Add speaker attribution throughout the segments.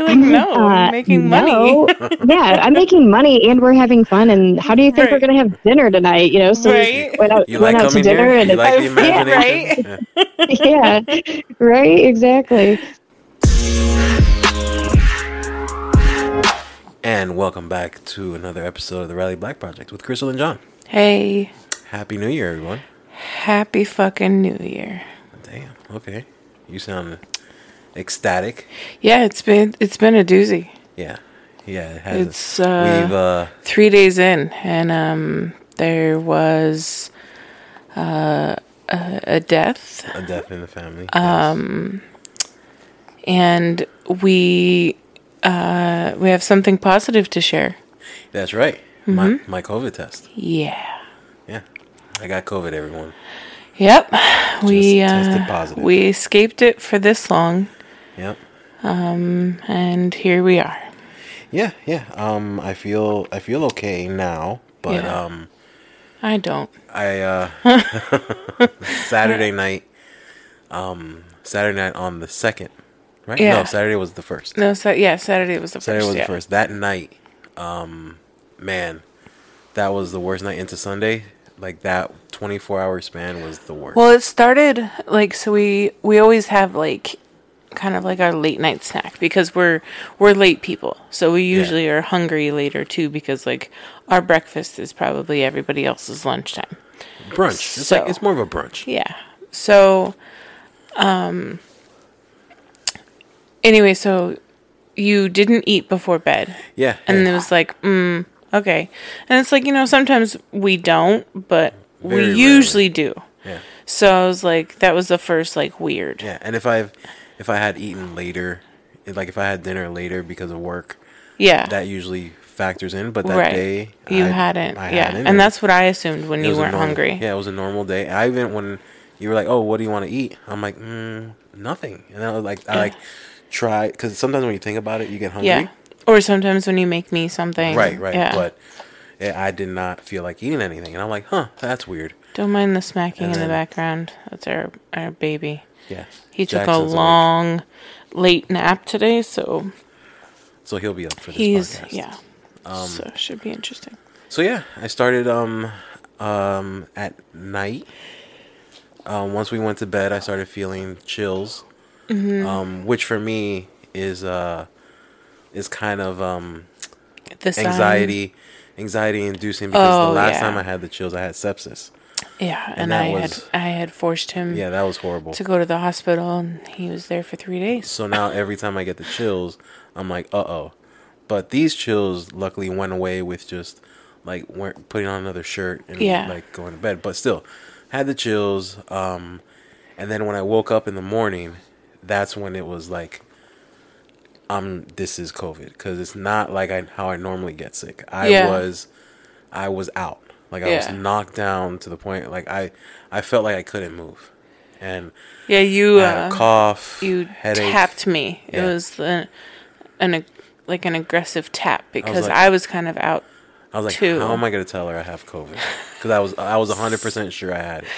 Speaker 1: You're like, no, I'm
Speaker 2: Uh,
Speaker 1: making
Speaker 2: no.
Speaker 1: money.
Speaker 2: yeah, I'm making money and we're having fun. And how do you think we're going to have dinner tonight? You know, so
Speaker 1: Right.
Speaker 2: we went out,
Speaker 3: You
Speaker 2: went
Speaker 3: like
Speaker 2: out to dinner
Speaker 3: here?
Speaker 2: and
Speaker 3: You like the
Speaker 1: I- yeah, right?
Speaker 3: Yeah.
Speaker 2: yeah, right, exactly.
Speaker 3: And welcome back to another episode of the Riley Black Project with Crystal and John.
Speaker 1: Hey,
Speaker 3: Happy New Year, everyone.
Speaker 1: happy fucking New Year.
Speaker 3: Damn. Okay. You sound ecstatic.
Speaker 1: Yeah, it's been it's been a doozy.
Speaker 3: Yeah. Yeah. It has.
Speaker 1: It's uh,
Speaker 3: we've uh,
Speaker 1: three days in, and um, there was uh, a, a death,
Speaker 3: a death in the family.
Speaker 1: Um, and we uh, we have something positive to share.
Speaker 3: That's right. My
Speaker 1: mm-hmm.
Speaker 3: my COVID test.
Speaker 1: Yeah.
Speaker 3: Yeah. I got COVID. Everyone.
Speaker 1: Yep. we
Speaker 3: tested
Speaker 1: uh,
Speaker 3: positive.
Speaker 1: we escaped it for this long,
Speaker 3: Yep.
Speaker 1: Um, and here we are.
Speaker 3: Yeah. Yeah. Um. I feel I feel okay now, but
Speaker 1: Yeah.
Speaker 3: um.
Speaker 1: I don't.
Speaker 3: I uh Saturday night um Saturday night on the second. Right?
Speaker 1: Yeah.
Speaker 3: No, Saturday was the first.
Speaker 1: No, so, yeah, Saturday was the
Speaker 3: Saturday
Speaker 1: first.
Speaker 3: was
Speaker 1: yeah.
Speaker 3: the first. That night, um man, that was the worst night into Sunday. Like that twenty four hour span was the worst.
Speaker 1: Well, it started like so we we always have like kind of like our late night snack because we're we're late people. So we usually are hungry later too because like our breakfast is probably everybody else's lunchtime.
Speaker 3: brunch. It's
Speaker 1: so-
Speaker 3: like it's more of a brunch.
Speaker 1: Yeah. So um anyway, so you didn't eat before bed.
Speaker 3: Yeah.
Speaker 1: And
Speaker 3: yeah.
Speaker 1: it was like, mm, okay. And it's like, you know, sometimes we don't, but
Speaker 3: Very
Speaker 1: we
Speaker 3: rarely.
Speaker 1: usually do.
Speaker 3: yeah.
Speaker 1: So I was like, that was the first like weird.
Speaker 3: Yeah. And if I've if I had eaten later, like if I had dinner later because of work,
Speaker 1: Yeah.
Speaker 3: that usually factors in. But that
Speaker 1: right.
Speaker 3: day
Speaker 1: you
Speaker 3: I-
Speaker 1: hadn't.
Speaker 3: I
Speaker 1: yeah.
Speaker 3: hadn't,
Speaker 1: and that's what I assumed when
Speaker 3: It
Speaker 1: you weren't
Speaker 3: normal-
Speaker 1: hungry.
Speaker 3: Yeah, it was a normal day. I even when you were like, "Oh, what do you want to eat?" I'm like, mm, "Nothing." And I was like, I like try because sometimes when you think about it, you get hungry.
Speaker 1: Yeah. Or sometimes when you make me something.
Speaker 3: Right, right.
Speaker 1: Yeah.
Speaker 3: But yeah, I did not feel like eating anything, and I'm like, "Huh, that's weird."
Speaker 1: Don't mind the smacking
Speaker 3: And
Speaker 1: in the background. That's our our baby.
Speaker 3: Yeah.
Speaker 1: He took
Speaker 3: Jackson's
Speaker 1: a
Speaker 3: awake,
Speaker 1: long late nap today, so
Speaker 3: so he'll be up for this
Speaker 1: he's
Speaker 3: podcast.
Speaker 1: yeah.
Speaker 3: Um,
Speaker 1: so should be interesting.
Speaker 3: So yeah, I started um um at night. Um, once we went to bed, I started feeling chills,
Speaker 1: Mm-hmm.
Speaker 3: um, which for me is uh is kind of um
Speaker 1: The sign-
Speaker 3: anxiety anxiety inducing because
Speaker 1: Oh,
Speaker 3: the last
Speaker 1: yeah.
Speaker 3: time I had the chills, I had sepsis.
Speaker 1: Yeah, and,
Speaker 3: and
Speaker 1: I
Speaker 3: was-
Speaker 1: had I had forced him
Speaker 3: Yeah, that was horrible.
Speaker 1: to go to the hospital, and he was there for three days.
Speaker 3: So now every time I get the chills, I'm like, uh oh. But these chills luckily went away with just like putting on another shirt and
Speaker 1: Yeah.
Speaker 3: like going to bed. But still, had the chills. Um, and then when I woke up in the morning, that's when it was like, um, this is COVID because it's not like I how I normally get sick. I
Speaker 1: Yeah.
Speaker 3: was, I was out. Like I was knocked down to the point like I, I felt like I couldn't move, and
Speaker 1: Yeah, you
Speaker 3: I had a
Speaker 1: uh,
Speaker 3: cough,
Speaker 1: you
Speaker 3: headache.
Speaker 1: tapped me. It was the, an like an aggressive tap because
Speaker 3: like-
Speaker 1: I was kind of out.
Speaker 3: I was like,
Speaker 1: too.
Speaker 3: how am I gonna tell her I have COVID? Because I was I was hundred percent sure I had. it.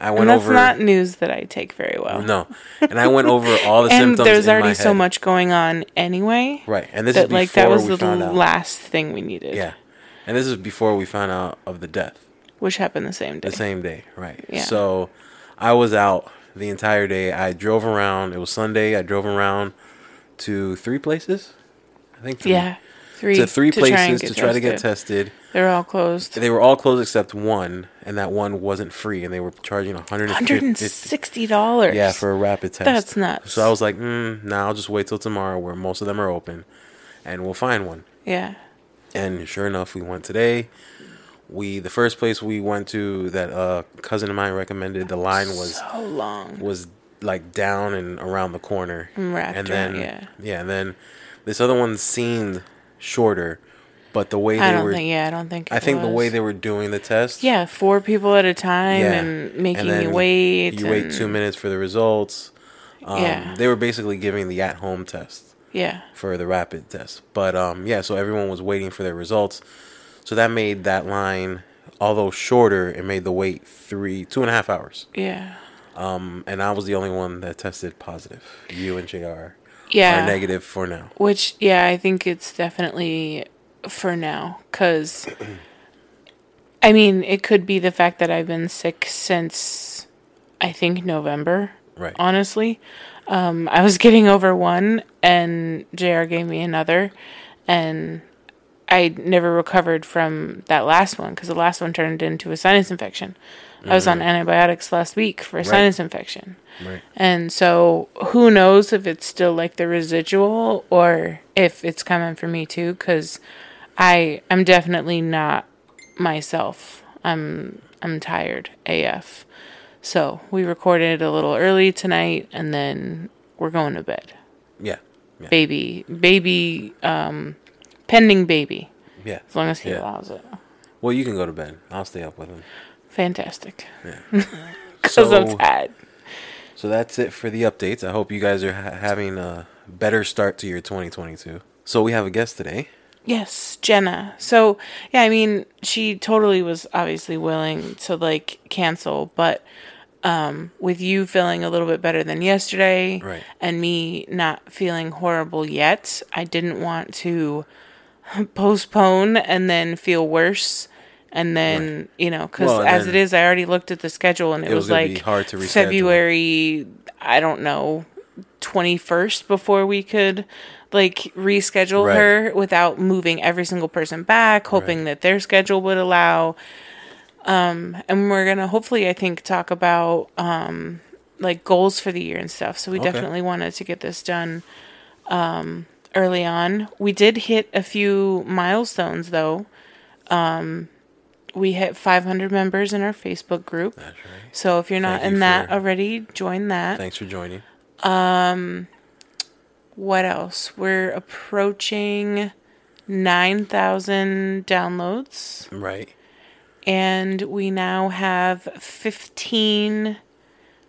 Speaker 3: I went
Speaker 1: And that's
Speaker 3: over
Speaker 1: not news that I take very well.
Speaker 3: no, and I went over all the
Speaker 1: and
Speaker 3: symptoms.
Speaker 1: there's already so much going on anyway.
Speaker 3: right, and this
Speaker 1: that
Speaker 3: is
Speaker 1: like that was the last thing we needed.
Speaker 3: Yeah, and this is before we found out of the death
Speaker 1: which happened the same day.
Speaker 3: the same day. Right.
Speaker 1: Yeah.
Speaker 3: So I was out the entire day. I drove around. It was Sunday. I drove around to three places. I think three.
Speaker 1: Yeah, three
Speaker 3: To three
Speaker 1: try and
Speaker 3: places
Speaker 1: get
Speaker 3: to try to get
Speaker 1: tested.
Speaker 3: tested.
Speaker 1: They're all closed.
Speaker 3: They were all closed except one, and that one wasn't free, and they were charging
Speaker 1: Hundred
Speaker 3: 150
Speaker 1: and sixty dollars.
Speaker 3: Yeah, for a rapid test.
Speaker 1: That's nuts.
Speaker 3: So I was like, mm, nah, I'll just wait till tomorrow where most of them are open and we'll find one.
Speaker 1: yeah.
Speaker 3: And sure enough, we went today. We the first place we went to that a cousin of mine recommended, the line was
Speaker 1: So long.
Speaker 3: was like down and around the corner. And then
Speaker 1: yeah.
Speaker 3: and then this other one seemed shorter, but the way
Speaker 1: I
Speaker 3: they
Speaker 1: don't
Speaker 3: were
Speaker 1: think. Yeah, I don't think.
Speaker 3: I think the way they were doing the test
Speaker 1: Yeah, four people at a time
Speaker 3: Yeah.
Speaker 1: and making
Speaker 3: and
Speaker 1: you wait.
Speaker 3: You wait two minutes for the results. Um,
Speaker 1: Yeah.
Speaker 3: They were basically giving the at-home test
Speaker 1: Yeah.
Speaker 3: for the rapid test, but um, yeah. So everyone was waiting for their results. So that made that line, although shorter, it made the wait three, two and a half hours.
Speaker 1: Yeah.
Speaker 3: Um, and I was the only one that tested positive. You and Jr.
Speaker 1: Yeah.
Speaker 3: are negative for now.
Speaker 1: Which, yeah, I think it's definitely for now. Because, I mean, it could be the fact that I've been sick since, I think, November.
Speaker 3: Right.
Speaker 1: Honestly. Um, I was getting over one, and JR gave me another. And I never recovered from that last one because the last one turned into a sinus infection. I was on antibiotics last week for a sinus infection.
Speaker 3: Right.
Speaker 1: And so who knows if it's still like the residual or if it's coming for me too cuz I I'm definitely not myself. I'm I'm tired AF. So, we recorded a little early tonight and then we're going to bed.
Speaker 3: Yeah. Yeah.
Speaker 1: Baby baby um pending baby
Speaker 3: Yeah.
Speaker 1: as long as he
Speaker 3: Yeah.
Speaker 1: allows it.
Speaker 3: Well, you can go to bed. I'll stay up with him.
Speaker 1: Fantastic.
Speaker 3: Yeah.
Speaker 1: Cuz
Speaker 3: So-
Speaker 1: I'm tired.
Speaker 3: So that's it for the updates. I hope you guys are ha- having a better start to your 2022. So we have a guest today.
Speaker 1: Yes, Jena. So, yeah, I mean, she totally was obviously willing to like cancel, but um with you feeling a little bit better than yesterday
Speaker 3: Right.
Speaker 1: and me not feeling horrible yet, I didn't want to postpone and then feel worse. And then, you know, because
Speaker 3: Well,
Speaker 1: as it is, I already looked at the schedule and it,
Speaker 3: it
Speaker 1: was,
Speaker 3: was
Speaker 1: like
Speaker 3: hard to reschedule.
Speaker 1: February, I don't know, 21st before we could like reschedule
Speaker 3: Right.
Speaker 1: her without moving every single person back, hoping
Speaker 3: Right.
Speaker 1: that their schedule would allow. Um, and we're gonna hopefully, I think, talk about um, like goals for the year and stuff. So we
Speaker 3: Okay.
Speaker 1: definitely wanted to get this done um, early on. We did hit a few milestones though. Um, we hit 500 members in our Facebook group.
Speaker 3: That's right.
Speaker 1: So if you're not
Speaker 3: Thank
Speaker 1: in
Speaker 3: you
Speaker 1: that
Speaker 3: for-
Speaker 1: already, join that.
Speaker 3: Thanks for joining.
Speaker 1: Um, What else? We're approaching 9,000 downloads
Speaker 3: Right.
Speaker 1: And we now have 15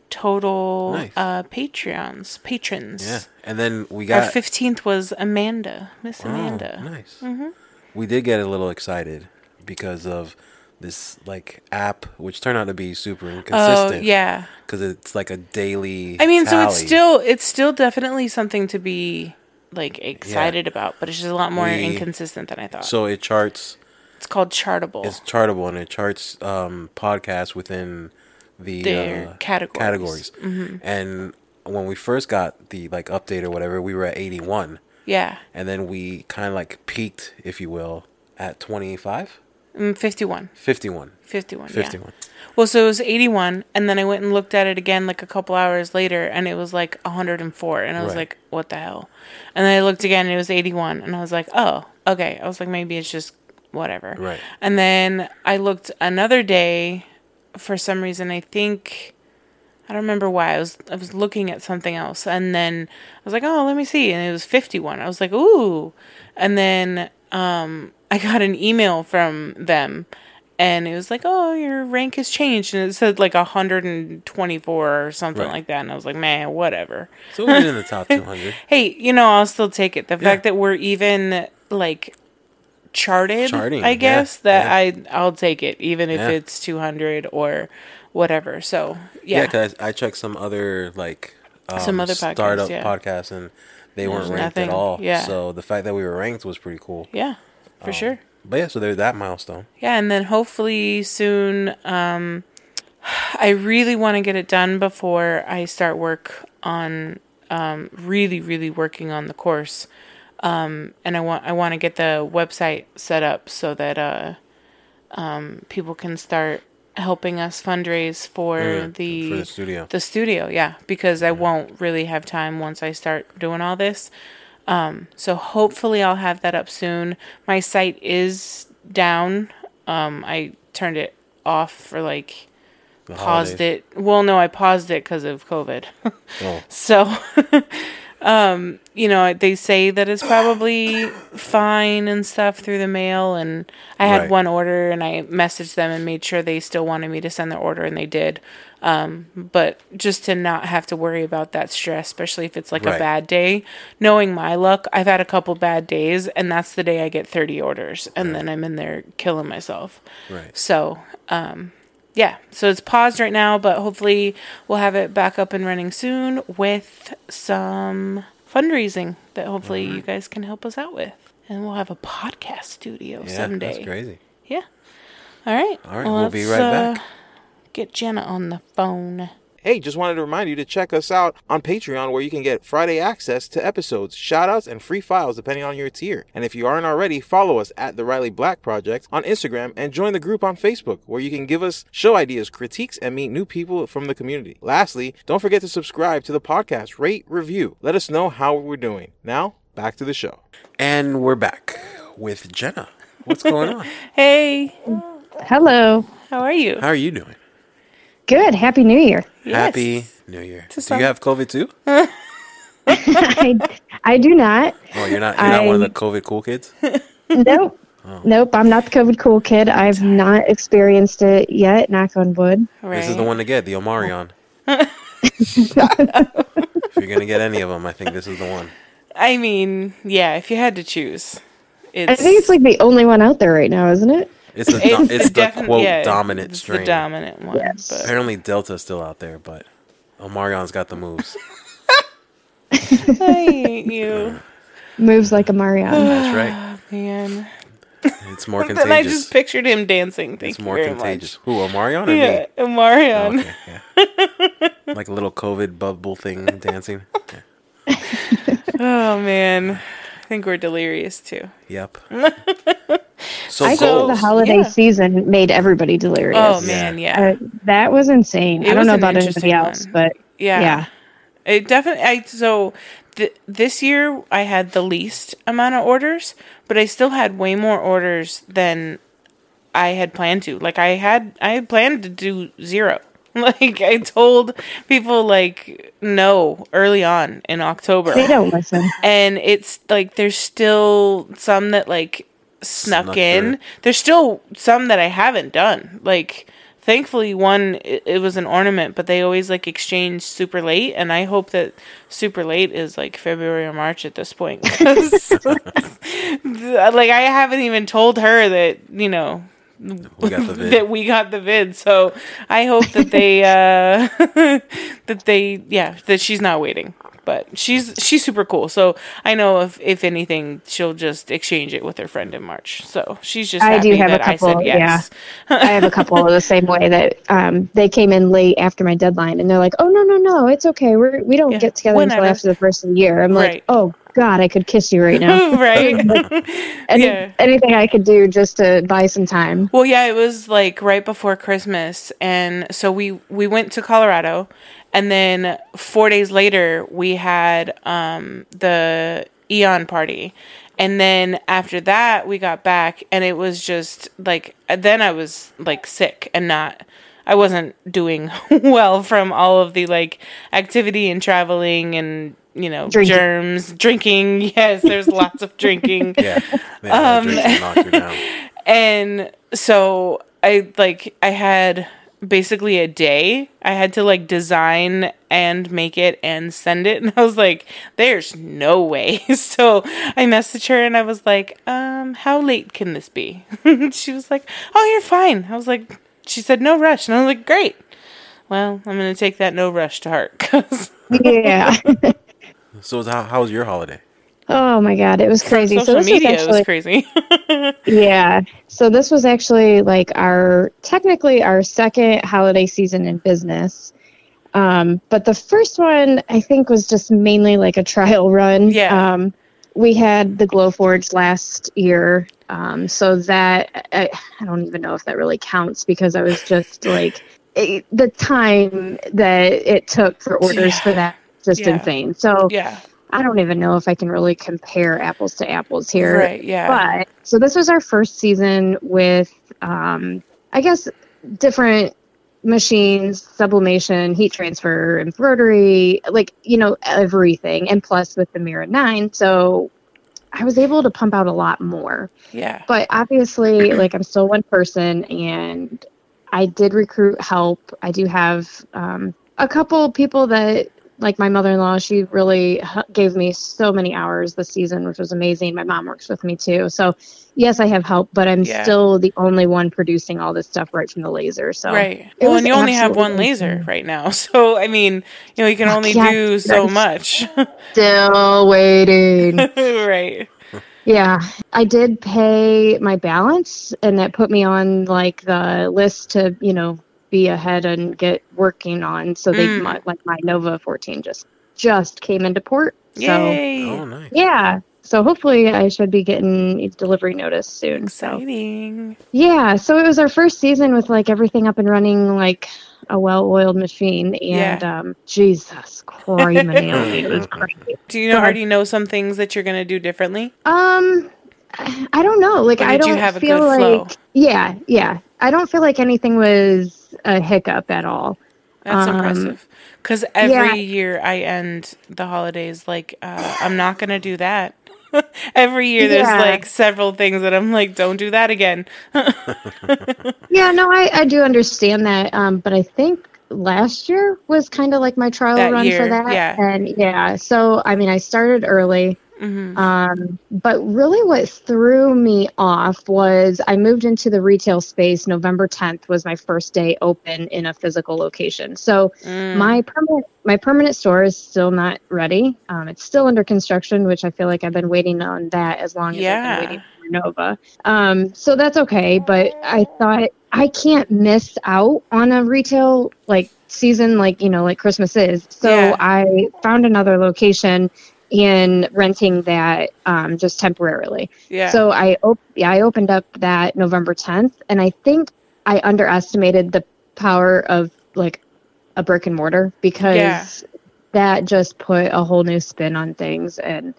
Speaker 1: total
Speaker 3: Nice.
Speaker 1: uh Patreons, patrons.
Speaker 3: Yeah. And then we got.
Speaker 1: Our 15th was Amanda, Miss
Speaker 3: Oh,
Speaker 1: Amanda.
Speaker 3: nice.
Speaker 1: Mm-hmm.
Speaker 3: We did get a little excited because of this like app, which turned out to be super
Speaker 1: Oh,
Speaker 3: inconsistent.
Speaker 1: yeah.
Speaker 3: Because it's like a daily.
Speaker 1: I mean, so it's still it's still definitely something to be like excited about, but it's just a lot more
Speaker 3: We-
Speaker 1: inconsistent than I thought.
Speaker 3: So it charts.
Speaker 1: Called Chartable.
Speaker 3: It's chartable and it charts um, podcasts within the
Speaker 1: Their
Speaker 3: uh,
Speaker 1: categories. Mm-hmm.
Speaker 3: categories. And when we first got the like update or whatever, we were at eighty one,
Speaker 1: yeah.
Speaker 3: and then we kind of like peaked, if you will, at 25?
Speaker 1: Mm, 51.
Speaker 3: 51.
Speaker 1: 51.
Speaker 3: 51.
Speaker 1: Yeah. Well, so it was 81, and then I went and looked at it again like a couple hours later, and it was like 104, and I was
Speaker 3: Right.
Speaker 1: like, what the hell? And then I looked again, and it was 81, and I was like, oh, okay. I was like, maybe it's just whatever.
Speaker 3: Right.
Speaker 1: And then I looked another day, for some reason, I think. I don't remember why. I was I was looking at something else and then I was like, "Oh, let me see." And it was 51. I was like, "Ooh." And then um I got an email from them and it was like, "Oh, your rank has changed." And it said like 124 or something
Speaker 3: Right.
Speaker 1: like that. And I was like, "Man, whatever."
Speaker 3: So we're in the top 200.
Speaker 1: Hey, you know, I'll still take it. The fact that we're even like charted,
Speaker 3: Charting,
Speaker 1: I
Speaker 3: yeah,
Speaker 1: guess that
Speaker 3: yeah.
Speaker 1: I I'll take it even if
Speaker 3: Yeah.
Speaker 1: it's 200 or whatever. So,
Speaker 3: Yeah,
Speaker 1: yeah.
Speaker 3: because I checked some other like um,
Speaker 1: Some other podcasts,
Speaker 3: startup
Speaker 1: yeah.
Speaker 3: podcasts and they
Speaker 1: There's
Speaker 3: weren't ranked
Speaker 1: nothing,
Speaker 3: at all.
Speaker 1: yeah.
Speaker 3: So the fact that we were ranked was pretty cool.
Speaker 1: yeah. For sure.
Speaker 3: But yeah, so there's that milestone.
Speaker 1: Yeah, and then hopefully soon um I really want to get it done before I start work on um really really working on the course. Um and I want I want to get the website set up so that uh um people can start helping us fundraise for
Speaker 3: Mm,
Speaker 1: the
Speaker 3: for the studio.
Speaker 1: the studio, yeah, because I won't really have time once I start doing all this. Um, so hopefully I'll have that up soon. My site is down. Um, I turned it off for like
Speaker 3: The
Speaker 1: paused
Speaker 3: holidays.
Speaker 1: it. Well, no, I paused it because of COVID.
Speaker 3: Oh,
Speaker 1: so, um, you know, they say that it's probably fine and stuff through the mail. And I had
Speaker 3: Right.
Speaker 1: one order and I messaged them and made sure they still wanted me to send the order and they did. Um, but just to not have to worry about that stress, especially if it's like
Speaker 3: Right.
Speaker 1: a bad day, knowing my luck, I've had a couple bad days and that's the day I get 30 orders and then I'm in there killing myself.
Speaker 3: right.
Speaker 1: So, um, yeah, so it's paused right now, but hopefully we'll have it back up and running soon with some fundraising that hopefully you guys can help us out with. And we'll have a podcast studio
Speaker 3: Yeah,
Speaker 1: someday.
Speaker 3: that's crazy.
Speaker 1: Yeah. All right.
Speaker 3: All right, we'll be right
Speaker 1: uh,
Speaker 3: back.
Speaker 1: Get Jena on the phone.
Speaker 4: Hey, just wanted to remind you to check us out on Patreon where you can get Friday access to episodes, shoutouts, and free files depending on your tier. And if you aren't already, follow us at the Riley Black Project on Instagram and join the group on Facebook where you can give us show ideas, critiques, and meet new people from the community. Lastly, don't forget to subscribe to the podcast, rate, review. Let us know how we're doing. Now, back to the show.
Speaker 3: And we're back with Jena. What's going on?
Speaker 1: Hey,
Speaker 2: Hello.
Speaker 1: how are you?
Speaker 3: How are you doing?
Speaker 2: Good. Happy New Year.
Speaker 1: Yes.
Speaker 3: Happy New Year.
Speaker 1: To
Speaker 3: Do
Speaker 1: some-
Speaker 3: you have COVID too?
Speaker 2: I, I do not.
Speaker 3: Oh, you're not. You're not one of the COVID cool kids.
Speaker 2: Nope. Oh. Nope. I'm not the COVID cool kid. I've not experienced it yet. Knock on wood.
Speaker 1: Right.
Speaker 3: This is the one to get the Omarion. if you're gonna get any of them, I think this is the one.
Speaker 1: I mean, yeah, if you had to choose, it's
Speaker 2: I think it's like the only one out there right now, isn't it?
Speaker 3: It's the do- it's, the
Speaker 1: defin-
Speaker 3: quote
Speaker 1: yeah,
Speaker 3: dominant
Speaker 1: it's
Speaker 3: strain.
Speaker 1: the dominant one.
Speaker 2: Yes.
Speaker 1: But
Speaker 3: Apparently Delta's still out there, but Omarion's got the moves.
Speaker 1: I hate you,
Speaker 2: Moves like a Marion.
Speaker 3: That's right.
Speaker 1: Ah, man.
Speaker 3: It's more
Speaker 1: Then I just pictured him dancing. Thank
Speaker 3: It's
Speaker 1: you
Speaker 3: more
Speaker 1: very
Speaker 3: contagious.
Speaker 1: much.
Speaker 3: Who, Omarion or
Speaker 1: Yeah,
Speaker 3: me?
Speaker 1: Omarion.
Speaker 3: Oh, okay, yeah. like a little COVID bubble thing dancing. Yeah.
Speaker 1: Oh man, I think we're delirious too.
Speaker 3: Yep. So
Speaker 2: I think the holiday
Speaker 1: yeah.
Speaker 2: season made everybody delirious.
Speaker 1: Oh man, yeah,
Speaker 2: Uh, that was insane.
Speaker 1: It
Speaker 2: I don't know about
Speaker 1: interesting
Speaker 2: anybody else,
Speaker 1: one.
Speaker 2: but
Speaker 1: yeah,
Speaker 2: yeah.
Speaker 1: It definitely. I so th- this year I had the least amount of orders, but I still had way more orders than I had planned to. Like I had, I had planned to do zero. Like I told people, like no early on in October.
Speaker 2: they don't listen.
Speaker 1: and it's like there's still some that like snuck,
Speaker 3: Snuck
Speaker 1: in.
Speaker 3: through.
Speaker 1: There's still some that I haven't done. Like thankfully one it, it was an ornament, but they always like exchange super late and I hope that super late is like February or March at this point like I haven't even told her that, you know,
Speaker 3: we got the vid.
Speaker 1: that we got the vid. So I hope that they uh that they yeah, that she's not waiting. But she's she's super cool. So I know if if anything, she'll just exchange it with her friend in March. So she's just
Speaker 2: I do have a
Speaker 1: that I
Speaker 2: couple,
Speaker 1: yes.
Speaker 2: I have a couple of the same way that um, they came in late after my deadline, and they're like, "Oh no, no, no, it's okay. We're we don't
Speaker 1: Yeah,
Speaker 2: get together
Speaker 1: whenever.
Speaker 2: until after the first of the year." I'm
Speaker 1: Right.
Speaker 2: like, "Oh God, I could kiss you right now.
Speaker 1: right?
Speaker 2: Any,
Speaker 1: Yeah.
Speaker 2: Anything I could do just to buy some time."
Speaker 1: Well, yeah, it was like right before Christmas, and so we we went to Colorado, and then four days later we had um, the Aeon party, and then after that we got back, and it was just like then I was like sick and not. I wasn't doing well from all of the like activity and traveling and you know
Speaker 2: Drinking.
Speaker 1: germs drinking yes there's lots of drinking
Speaker 3: Yeah. Man,
Speaker 1: Um,
Speaker 3: that drinks will knock you down.
Speaker 1: and so I like I had basically a day. I had to like design and make it and send it and I was like there's no way. So I messaged her and I was like, "Um, how late can this be?" she was like, "Oh, you're fine." I was like she said no rush and I was like, "Great." Well, I'm going to take that no rush to heart cuz
Speaker 2: yeah.
Speaker 3: So how, how was your holiday?
Speaker 2: oh my God, it was crazy.
Speaker 1: social
Speaker 2: so this
Speaker 1: media
Speaker 2: was
Speaker 1: was crazy.
Speaker 2: Yeah. So this was actually like our technically our second holiday season in business. Um, but the first one I think was just mainly like a trial run.
Speaker 1: Yeah.
Speaker 2: Um, we had the Glowforge last year. Um, so that I, I don't even know if that really counts because I was just like it, the time that it took for orders
Speaker 1: Yeah.
Speaker 2: for that just
Speaker 1: Yeah.
Speaker 2: insane. So
Speaker 1: yeah.
Speaker 2: I don't even know if I can really compare apples to apples here.
Speaker 1: Right, yeah.
Speaker 2: But so this was our first season with, um, I guess, different machines, sublimation, heat transfer, embroidery, like, you know, everything. And plus with the Mira 9. So I was able to pump out a lot more.
Speaker 1: Yeah.
Speaker 2: But obviously, like, I'm still one person and I did recruit help. I do have um, a couple people that like my mother-in-law, she really gave me so many hours this season, which was amazing. My mom works with me too. So, yes, I have help, but I'm
Speaker 1: Yeah.
Speaker 2: still the only one producing all this stuff right from the laser. So,
Speaker 1: Right. Well, and you only have one laser right now. So, I mean, you know, you can only
Speaker 2: Yeah,
Speaker 1: do so much.
Speaker 2: Still waiting.
Speaker 1: right.
Speaker 2: Yeah, I did pay my balance, and that put me on like the list to, you know, be ahead and get working on. So they
Speaker 1: Mm.
Speaker 2: my, like my Nova 14 just just came into port. So
Speaker 3: Oh, nice.
Speaker 2: yeah, so hopefully I should be getting delivery notice soon. So yeah, so it was our first season with like everything up and running like a well-oiled machine, and um, Jesus Christ, it was crazy.
Speaker 1: Do you know, already know some things that you're going to do differently?
Speaker 2: Um, I don't know. Like I don't
Speaker 1: have a
Speaker 2: feel
Speaker 1: good
Speaker 2: like
Speaker 1: flow?
Speaker 2: yeah, yeah. I don't feel like anything was a hiccup at all.
Speaker 1: That's
Speaker 2: Um,
Speaker 1: impressive. Because every
Speaker 2: yeah.
Speaker 1: year I end the holidays like, uh, I'm not going to do that. every year there's
Speaker 2: Yeah.
Speaker 1: like several things that I'm like, don't do that again.
Speaker 2: Yeah, no, I I do understand that. Um, but I think last year was kind of like my trial
Speaker 1: That
Speaker 2: run
Speaker 1: year,
Speaker 2: for that.
Speaker 1: yeah.
Speaker 2: And yeah, so I mean, I started early.
Speaker 1: Hmm
Speaker 2: Um, but really, what threw me off was I moved into the retail space. November 10th was my first day open in a physical location. So
Speaker 1: Mm.
Speaker 2: my permanent my permanent store is still not ready. Um, it's still under construction, which I feel like I've been waiting on that as long as
Speaker 1: Yeah.
Speaker 2: I've been waiting for Nova. Um, so that's okay. But I thought I can't miss out on a retail like season like you know like Christmas is. So
Speaker 1: Yeah.
Speaker 2: I found another location and renting that um, just temporarily.
Speaker 1: yeah.
Speaker 2: So I op- yeah, I opened up that November 10th, and I think I underestimated the power of like a brick and mortar because
Speaker 1: Yeah.
Speaker 2: that just put a whole new spin on things, and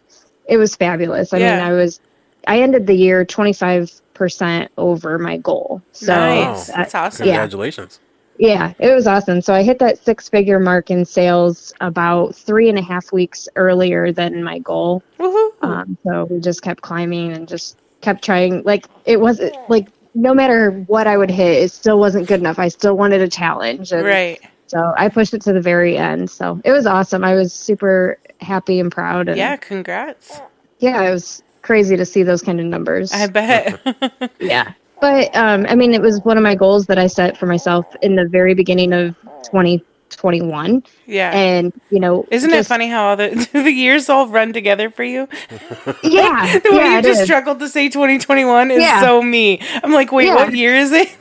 Speaker 2: it was fabulous. I mean, I was I ended the year 25% over my goal. So
Speaker 1: nice.
Speaker 2: uh,
Speaker 1: That's awesome.
Speaker 2: Yeah.
Speaker 3: Congratulations.
Speaker 2: Yeah, it was awesome. So I hit that six figure mark in sales about three and a half weeks earlier than my goal.
Speaker 1: Woohoo.
Speaker 2: Um, so we just kept climbing and just kept trying. Like it wasn't like no matter what I would hit, it still wasn't good enough. I still wanted a challenge. And
Speaker 1: right.
Speaker 2: So I pushed it to the very end. So it was awesome. I was super happy and proud. And
Speaker 1: Yeah, congrats.
Speaker 2: yeah, it was crazy to see those kind of numbers.
Speaker 1: I bet.
Speaker 2: yeah. But um, I mean, it was one of my goals that I set for myself in the very beginning of 2021.
Speaker 1: yeah.
Speaker 2: And, you know,
Speaker 1: Isn't it funny how all the, the years all run together for you?
Speaker 2: Yeah.
Speaker 1: The way
Speaker 2: yeah,
Speaker 1: you just
Speaker 2: is.
Speaker 1: struggled to say 2021 is
Speaker 2: Yeah.
Speaker 1: so me. I'm like, wait,
Speaker 2: Yeah.
Speaker 1: what year is it?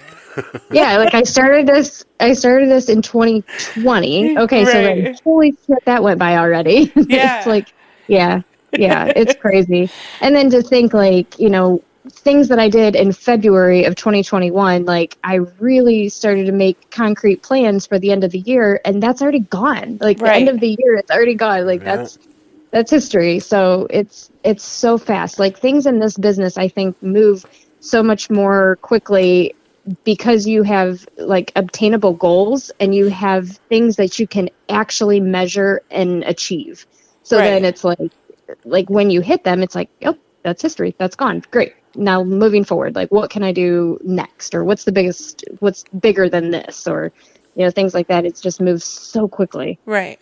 Speaker 2: yeah, like I started this. I started this in 2020. Okay, so
Speaker 1: Right.
Speaker 2: then holy shit, that went by already.
Speaker 1: Yeah.
Speaker 2: it's like, yeah, yeah, it's crazy. And then to think like, you know, things that I did in February of 2021, like I really started to make concrete plans for the end of the year, and that's already gone. Like the end of the year, it's already gone. Like
Speaker 3: Yeah.
Speaker 2: that's that's history. So it's it's so fast. Like things in this business, I think move so much more quickly because you have like obtainable goals and you have things that you can actually measure and achieve. So
Speaker 1: Right.
Speaker 2: then it's like like when you hit them, it's like, oh, that's history. That's gone. Great. Now moving forward, like what can I do next? Or what's the biggest what's bigger than this? Or you know, things like that. It's just moves so quickly.
Speaker 1: Right.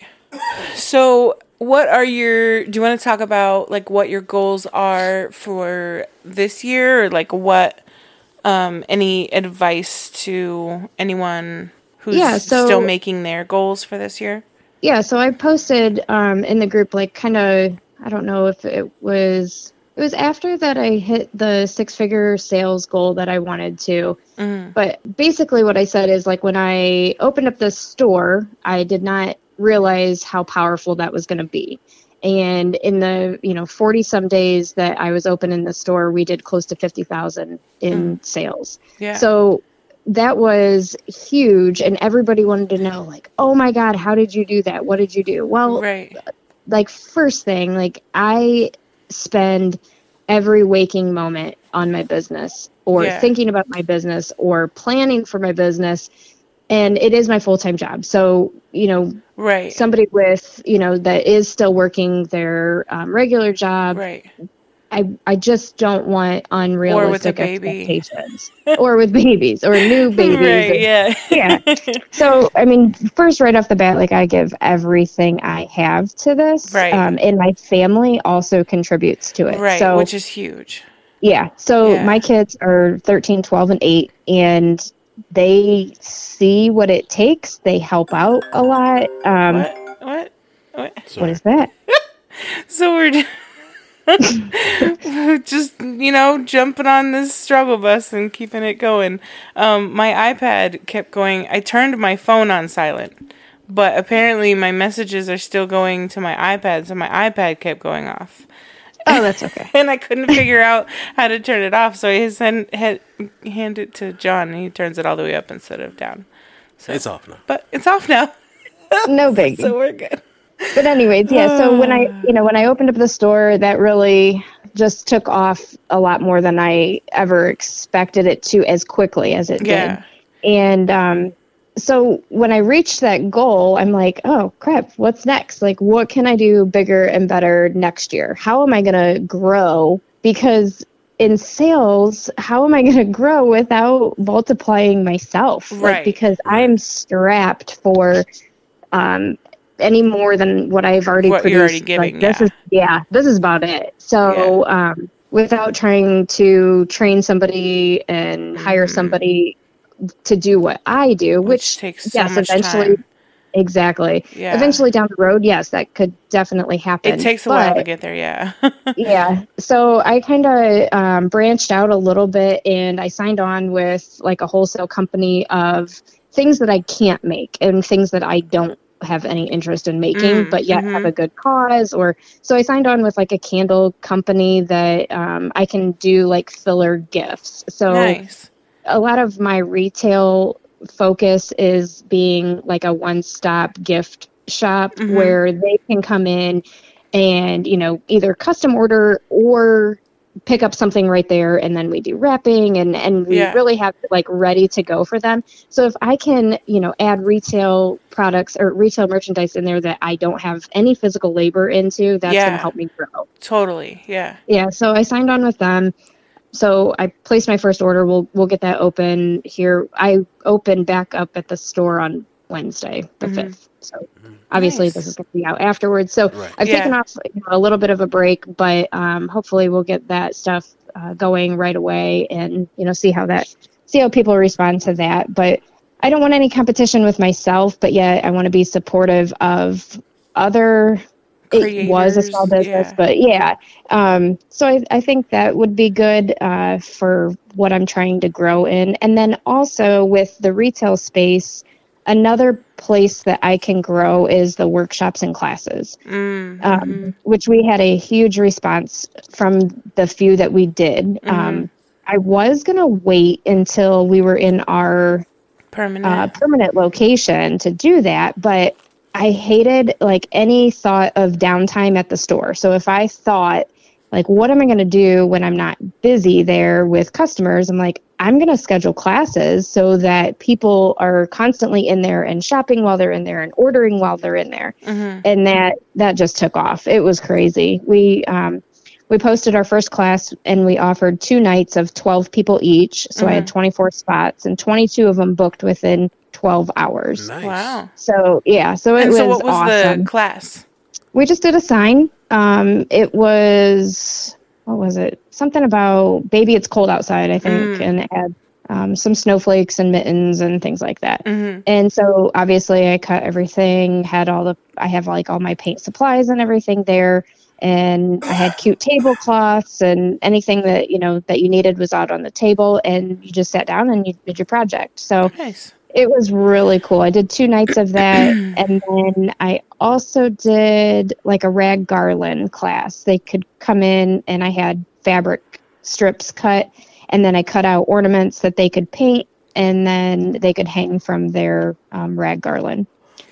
Speaker 1: So, what are your do you want to talk about like what your goals are for this year or like what um any advice to anyone who's
Speaker 2: Yeah, so-
Speaker 1: still making their goals for this year?
Speaker 2: Yeah, so I posted um, in the group like kind of I don't know if it was it was after that I hit the six figure sales goal that I wanted to.
Speaker 1: Mhm.
Speaker 2: But basically what I said is like when I opened up the store, I did not realize how powerful that was going to be. And in the, you know, 40 some days that I was open in the store, we did close to 50,000 in sales.
Speaker 1: Yeah.
Speaker 2: So that was huge and everybody wanted to know like oh my god how did you do that what did you do well
Speaker 1: right.
Speaker 2: like first thing like i spend every waking moment on my business or
Speaker 1: Yeah.
Speaker 2: thinking about my business or planning for my business and it is my full-time job so you know
Speaker 1: Right.
Speaker 2: somebody with you know that is still working their um, regular job
Speaker 1: right.
Speaker 2: I I just don't want unrealistic
Speaker 1: baby.
Speaker 2: expectations, or with babies, or new babies.
Speaker 1: right,
Speaker 2: or-
Speaker 1: yeah.
Speaker 2: yeah. So, I mean, first, right off the bat, like I give everything I have to this.
Speaker 1: Right.
Speaker 2: Um, and my family also contributes to it.
Speaker 1: Right,
Speaker 2: So,
Speaker 1: which is huge.
Speaker 2: yeah. So,
Speaker 1: Yeah.
Speaker 2: my kids are 13, 12, and 8, and they see what it takes. They help out a lot. Um,
Speaker 1: What? What? What?
Speaker 2: what is that?
Speaker 1: So we're just- just you know jumping on this struggle bus and keeping it going. Um, my iPad kept going. I turned my phone on silent, but apparently my messages are still going to my iPad, so my iPad kept going off.
Speaker 2: Oh, that's okay.
Speaker 1: and I couldn't figure out how to turn it off. So I send had, hand it to John, and he turns it all the way up instead of down.
Speaker 3: so It's off now.
Speaker 1: But it's off now,
Speaker 2: No biggie.
Speaker 1: so we're good.
Speaker 2: But anyways yeah so when i you know when i opened up the store that really just took off a lot more than i ever expected it to as quickly as it
Speaker 1: Yeah.
Speaker 2: did and um so when i reached that goal i'm like oh crap what's next? Like what can i do bigger and better next year? How am i going to grow? Because in sales how am i going to grow without multiplying myself?
Speaker 1: Right.
Speaker 2: like because i'm strapped for um any more than what I've already
Speaker 1: What
Speaker 2: produced.
Speaker 1: you're already giving,
Speaker 2: like, this
Speaker 1: yeah.
Speaker 2: is yeah, this is about it. So um, without trying to train somebody and hire somebody to do what I do,
Speaker 1: Which,
Speaker 2: which,
Speaker 1: takes so
Speaker 2: yes, eventually,
Speaker 1: time.
Speaker 2: exactly.
Speaker 1: Yeah.
Speaker 2: Eventually down the road, yes, that could definitely happen.
Speaker 1: It takes a while to get there. Yeah.
Speaker 2: yeah. So I kind of um, branched out a little bit and I signed on with like a wholesale company of things that I can't make and things that I don't have any interest in making,
Speaker 1: Mm,
Speaker 2: but yet
Speaker 1: mhm.
Speaker 2: have a good cause. Or so I signed on with like a candle company that um, I can do like filler gifts. So
Speaker 1: nice.
Speaker 2: a lot of my retail focus is being like a one-stop gift shop
Speaker 1: Mhm.
Speaker 2: where they can come in and you know either custom order or pick up something right there and then we do wrapping and and we
Speaker 1: Yeah.
Speaker 2: really have like ready to go for them so if i can you know add retail products or retail merchandise in there that i don't have any physical labor into that's
Speaker 1: Yeah.
Speaker 2: going to help me grow
Speaker 1: Totally. Yeah.
Speaker 2: yeah, so I signed on with them. So I placed my first order. We'll we'll get that open here. I open back up at the store on Wednesday, the
Speaker 1: Mhm.
Speaker 2: 5th. So obviously
Speaker 1: Nice.
Speaker 2: this is going to be out afterwards. So
Speaker 3: Right.
Speaker 2: I've
Speaker 1: Yeah.
Speaker 2: taken off you know, a little bit of a break, but um, hopefully we'll get that stuff uh, going right away and you know see how that see how people respond to that. But I don't want any competition with myself, but yet I want to be supportive of other it was a small business,
Speaker 1: yeah.
Speaker 2: but yeah. Um, so I, I think that would be good uh, for what I'm trying to grow in. And then also with the retail space, another place that I can grow is the workshops and classes,
Speaker 1: Mm,
Speaker 2: um, which we had a huge response from the few that we did.
Speaker 1: Mm-hmm.
Speaker 2: Um, I was going to wait until we were in our
Speaker 1: Permanent.
Speaker 2: uh, permanent location to do that, but I hated like any thought of downtime at the store. So if I thought like what am I going to do when I'm not busy there with customers, I'm like I'm going to schedule classes so that people are constantly in there and shopping while they're in there and ordering while they're in there.
Speaker 1: Mhm.
Speaker 2: And that that just took off. It was crazy. We um we posted our first class and we offered two nights of 12 people each. So I had 24 spots and 22 of them booked within 12 hours.
Speaker 3: Nice.
Speaker 1: Wow.
Speaker 2: So yeah, so it
Speaker 1: And
Speaker 2: was,
Speaker 1: so, what was
Speaker 2: awesome.
Speaker 1: the class?
Speaker 2: We just did a sign. Um, it was what was it? Something about baby, it's cold outside. I think,
Speaker 1: Mm.
Speaker 2: and it had um, some snowflakes and mittens and things like that.
Speaker 1: hmm
Speaker 2: And so obviously I cut everything, had all the I have like all my paint supplies and everything there. And I had cute tablecloths and anything that, you know, that you needed was out on the table and you just sat down and you did your project. So
Speaker 1: Nice.
Speaker 2: It was really cool. I did two nights of that. and then I also did like a rag garland class. They could come in and I had fabric strips cut and then I cut out ornaments that they could paint and then they could hang from their um, rag garland.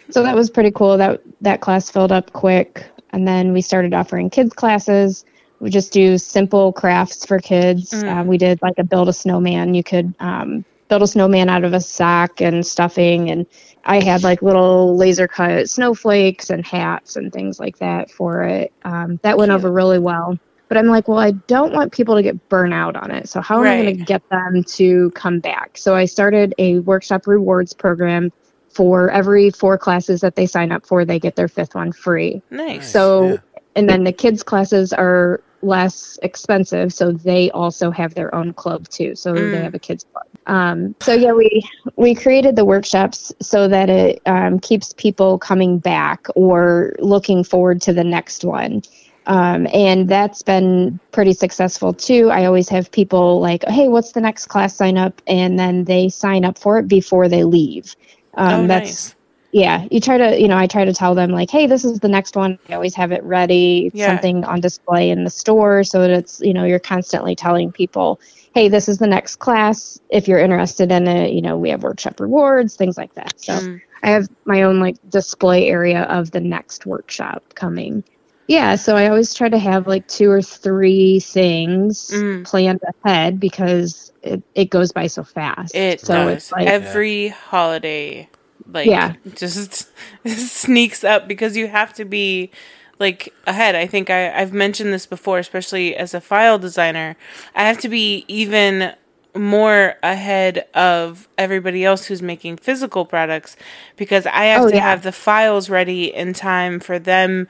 Speaker 2: So that was pretty cool. That that class filled up quick, and then we started offering kids classes. We just do simple crafts for kids.
Speaker 1: Mm.
Speaker 2: Uh, we did like a build a snowman. You could um, build a snowman out of a sack and stuffing, and I had like little laser cut snowflakes and hats and things like that for it. Um, that went
Speaker 1: Cute.
Speaker 2: over really well. But I'm like, well, I don't want people to get burnt out on it. So how am I going to get them to come back? So I started a workshop rewards program for every four classes that they sign up for, they get their fifth one free.
Speaker 1: Nice.
Speaker 2: So,
Speaker 3: yeah.
Speaker 2: and then the kids' classes are less expensive, so they also have their own club too. So
Speaker 1: Mm.
Speaker 2: they have a kids club. Um, so yeah, we we created the workshops so that it um, keeps people coming back or looking forward to the next one. Um, and that's been pretty successful too. I always have people like, "Hey, what's the next class sign up?" And then they sign up for it before they leave. Um,
Speaker 1: oh,
Speaker 2: that's
Speaker 1: nice.
Speaker 2: yeah you try to you know i try to tell them like hey this is the next one i always have it ready
Speaker 1: Yeah.
Speaker 2: something on display in the store so that it's you know you're constantly telling people hey this is the next class if you're interested in it you know we have workshop rewards things like that so
Speaker 1: Mm.
Speaker 2: i have my own like display area of the next workshop coming yeah so i always try to have like two or three things
Speaker 1: Mm.
Speaker 2: planned ahead because it, it goes by so fast
Speaker 1: It
Speaker 2: so
Speaker 1: does.
Speaker 2: it's like
Speaker 1: Every holiday, like,
Speaker 2: Yeah.
Speaker 1: just sneaks up because you have to be like ahead. I think I, I've mentioned this before, especially as a file designer. I have to be even more ahead of everybody else who's making physical products because I have
Speaker 2: Oh,
Speaker 1: to
Speaker 2: yeah.
Speaker 1: have the files ready in time for them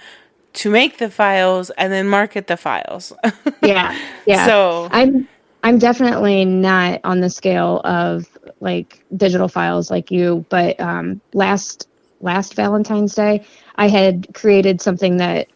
Speaker 1: to make the files and then market the files.
Speaker 2: yeah yeah
Speaker 1: So
Speaker 2: I'm I'm definitely not on the scale of like digital files like you, but um, last last Valentine's Day, I had created something that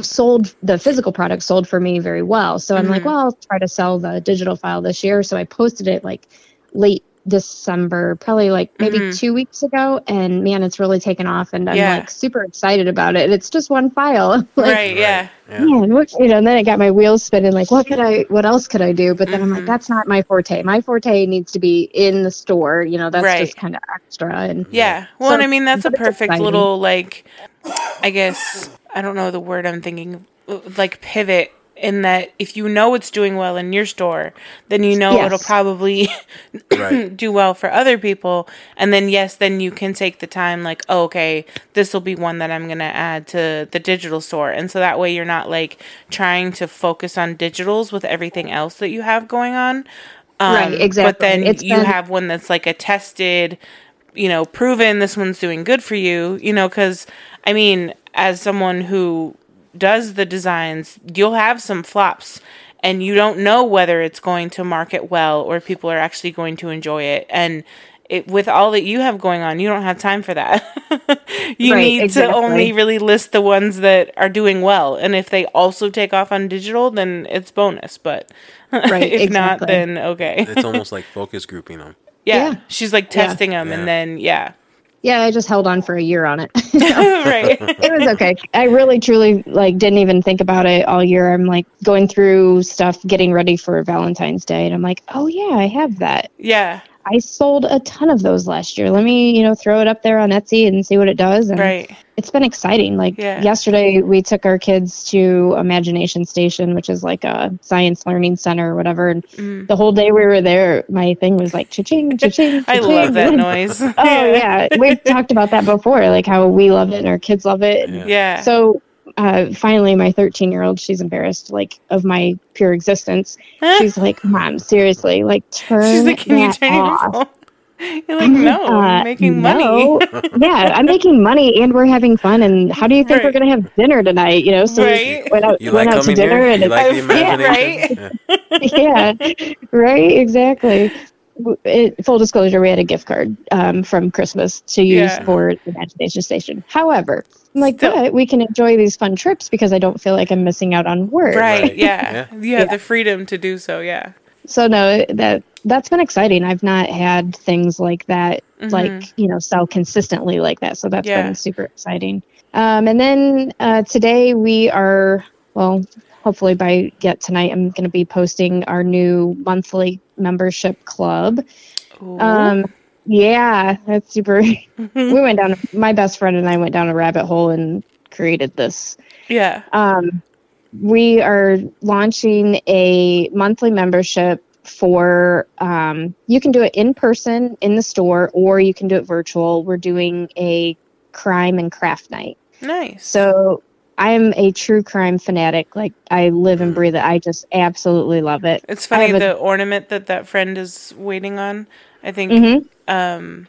Speaker 2: sold the physical product sold for me very well. So I'm like,
Speaker 1: Mhm.
Speaker 2: well, I'll try to sell the digital file this year. So I posted it like late December, probably like maybe
Speaker 1: Mhm.
Speaker 2: two weeks ago, and man, it's really taken off, and I'm
Speaker 1: Yeah.
Speaker 2: like super excited about it. It's just one file, like,
Speaker 1: right, yeah.
Speaker 3: Yeah.
Speaker 2: man, what, you know, and then I got my wheels spinning. Like, what could I? What else could I do? But then I'm
Speaker 1: Mhm.
Speaker 2: like, that's not my forte. My forte needs to be in the store. You know, that's
Speaker 1: Right.
Speaker 2: just kind of extra. And
Speaker 1: Yeah. Well,
Speaker 2: So-
Speaker 1: and I mean that's a perfect
Speaker 2: exciting.
Speaker 1: little like I guess I don't know the word I'm thinking like pivot in that if you know it's doing well in your store, then you know
Speaker 2: Yes.
Speaker 1: it'll probably
Speaker 3: Right.
Speaker 1: do well for other people and then yes, then you can take the time like, oh, okay, this will be one that I'm going to add to the digital store. And so that way you're not like trying to focus on digitals with everything else that you have going on. Um,
Speaker 2: Right,
Speaker 1: But then
Speaker 2: It's
Speaker 1: you
Speaker 2: been-
Speaker 1: have one that's like a tested you know, proven this one's doing good for you, you know, because I mean, as someone who does the designs, you'll have some flops and you don't know whether it's going to market well or people are actually going to enjoy it. And it, with all that you have going on, you don't have time for that. you
Speaker 2: Right,
Speaker 1: need
Speaker 2: exactly.
Speaker 1: to only really list the ones that are doing well. And if they also take off on digital, then it's bonus. But
Speaker 2: Right,
Speaker 1: if not, then okay.
Speaker 3: It's almost like focus grouping them.
Speaker 1: yeah.
Speaker 2: Yeah.
Speaker 1: She's like
Speaker 2: Yeah.
Speaker 1: testing them
Speaker 3: Yeah.
Speaker 1: and then, yeah.
Speaker 2: Yeah, I just held on for a year on it.
Speaker 1: right.
Speaker 2: it was okay. I really truly like didn't even think about it all year. I'm like going through stuff, getting ready for Valentine's Day, and I'm like, oh yeah, I have that.
Speaker 1: Yeah.
Speaker 2: I sold a ton of those last year. Let me, you know, throw it up there on Etsy and see what it does. And
Speaker 1: Right.
Speaker 2: it's been exciting. Like
Speaker 1: Yeah.
Speaker 2: yesterday, we took our kids to Imagination Station, which is like a science learning center or whatever. And
Speaker 1: Mm.
Speaker 2: the whole day we were there, my thing was like cha-ching, cha-ching.
Speaker 1: I
Speaker 2: cha-ching.
Speaker 1: love that noise.
Speaker 2: oh yeah, we've talked about that before, like how we love it and our kids love it. And
Speaker 3: Yeah.
Speaker 1: Yeah.
Speaker 2: So uh, finally, my 13 year old, she's embarrassed like of my pure existence. She's like, "Mom, seriously, like turn
Speaker 1: She's like, can you
Speaker 2: that
Speaker 1: turn your
Speaker 2: off."
Speaker 1: phone? You're like, no, I'm
Speaker 2: Uh,
Speaker 1: making
Speaker 2: no.
Speaker 1: money.
Speaker 2: yeah, I'm making money and we're having fun. And how do you think we're going to have dinner tonight? You know, so
Speaker 1: Right.
Speaker 2: we went out,
Speaker 3: You
Speaker 2: went
Speaker 3: like
Speaker 2: out to dinner
Speaker 3: here?
Speaker 2: and
Speaker 3: You like the
Speaker 1: Yeah, right.
Speaker 3: Yeah.
Speaker 2: yeah, right, exactly. W- It, full disclosure, we had a gift card um, from Christmas to use
Speaker 1: Yeah.
Speaker 2: for the Imagination Station. However, I'm like,
Speaker 1: Still.
Speaker 2: but we can enjoy these fun trips because I don't feel like I'm missing out on work.
Speaker 1: Right.
Speaker 3: Right.
Speaker 1: Yeah.
Speaker 3: Yeah.
Speaker 2: Yeah.
Speaker 1: the freedom to do so. Yeah.
Speaker 2: So no, that that's been exciting. I've not had things like that,
Speaker 1: Mhm.
Speaker 2: like you know, sell consistently like that. So that's
Speaker 1: Yeah.
Speaker 2: been super exciting. Um, and then uh, today we are well, hopefully by yet tonight, I'm going to be posting our new monthly membership club.
Speaker 1: Ooh.
Speaker 2: Um, yeah, that's super. we went down. My best friend and I went down a rabbit hole and created this.
Speaker 1: yeah.
Speaker 2: Um, we are launching a monthly membership for. Um, you can do it in person in the store, or you can do it virtual. We're doing a crime and craft night.
Speaker 1: Nice.
Speaker 2: So I'm a true crime fanatic. Like I live and breathe it. I just absolutely love it.
Speaker 1: It's funny
Speaker 2: have a-
Speaker 1: the ornament that that friend is waiting on. I think
Speaker 2: Mhm.
Speaker 1: um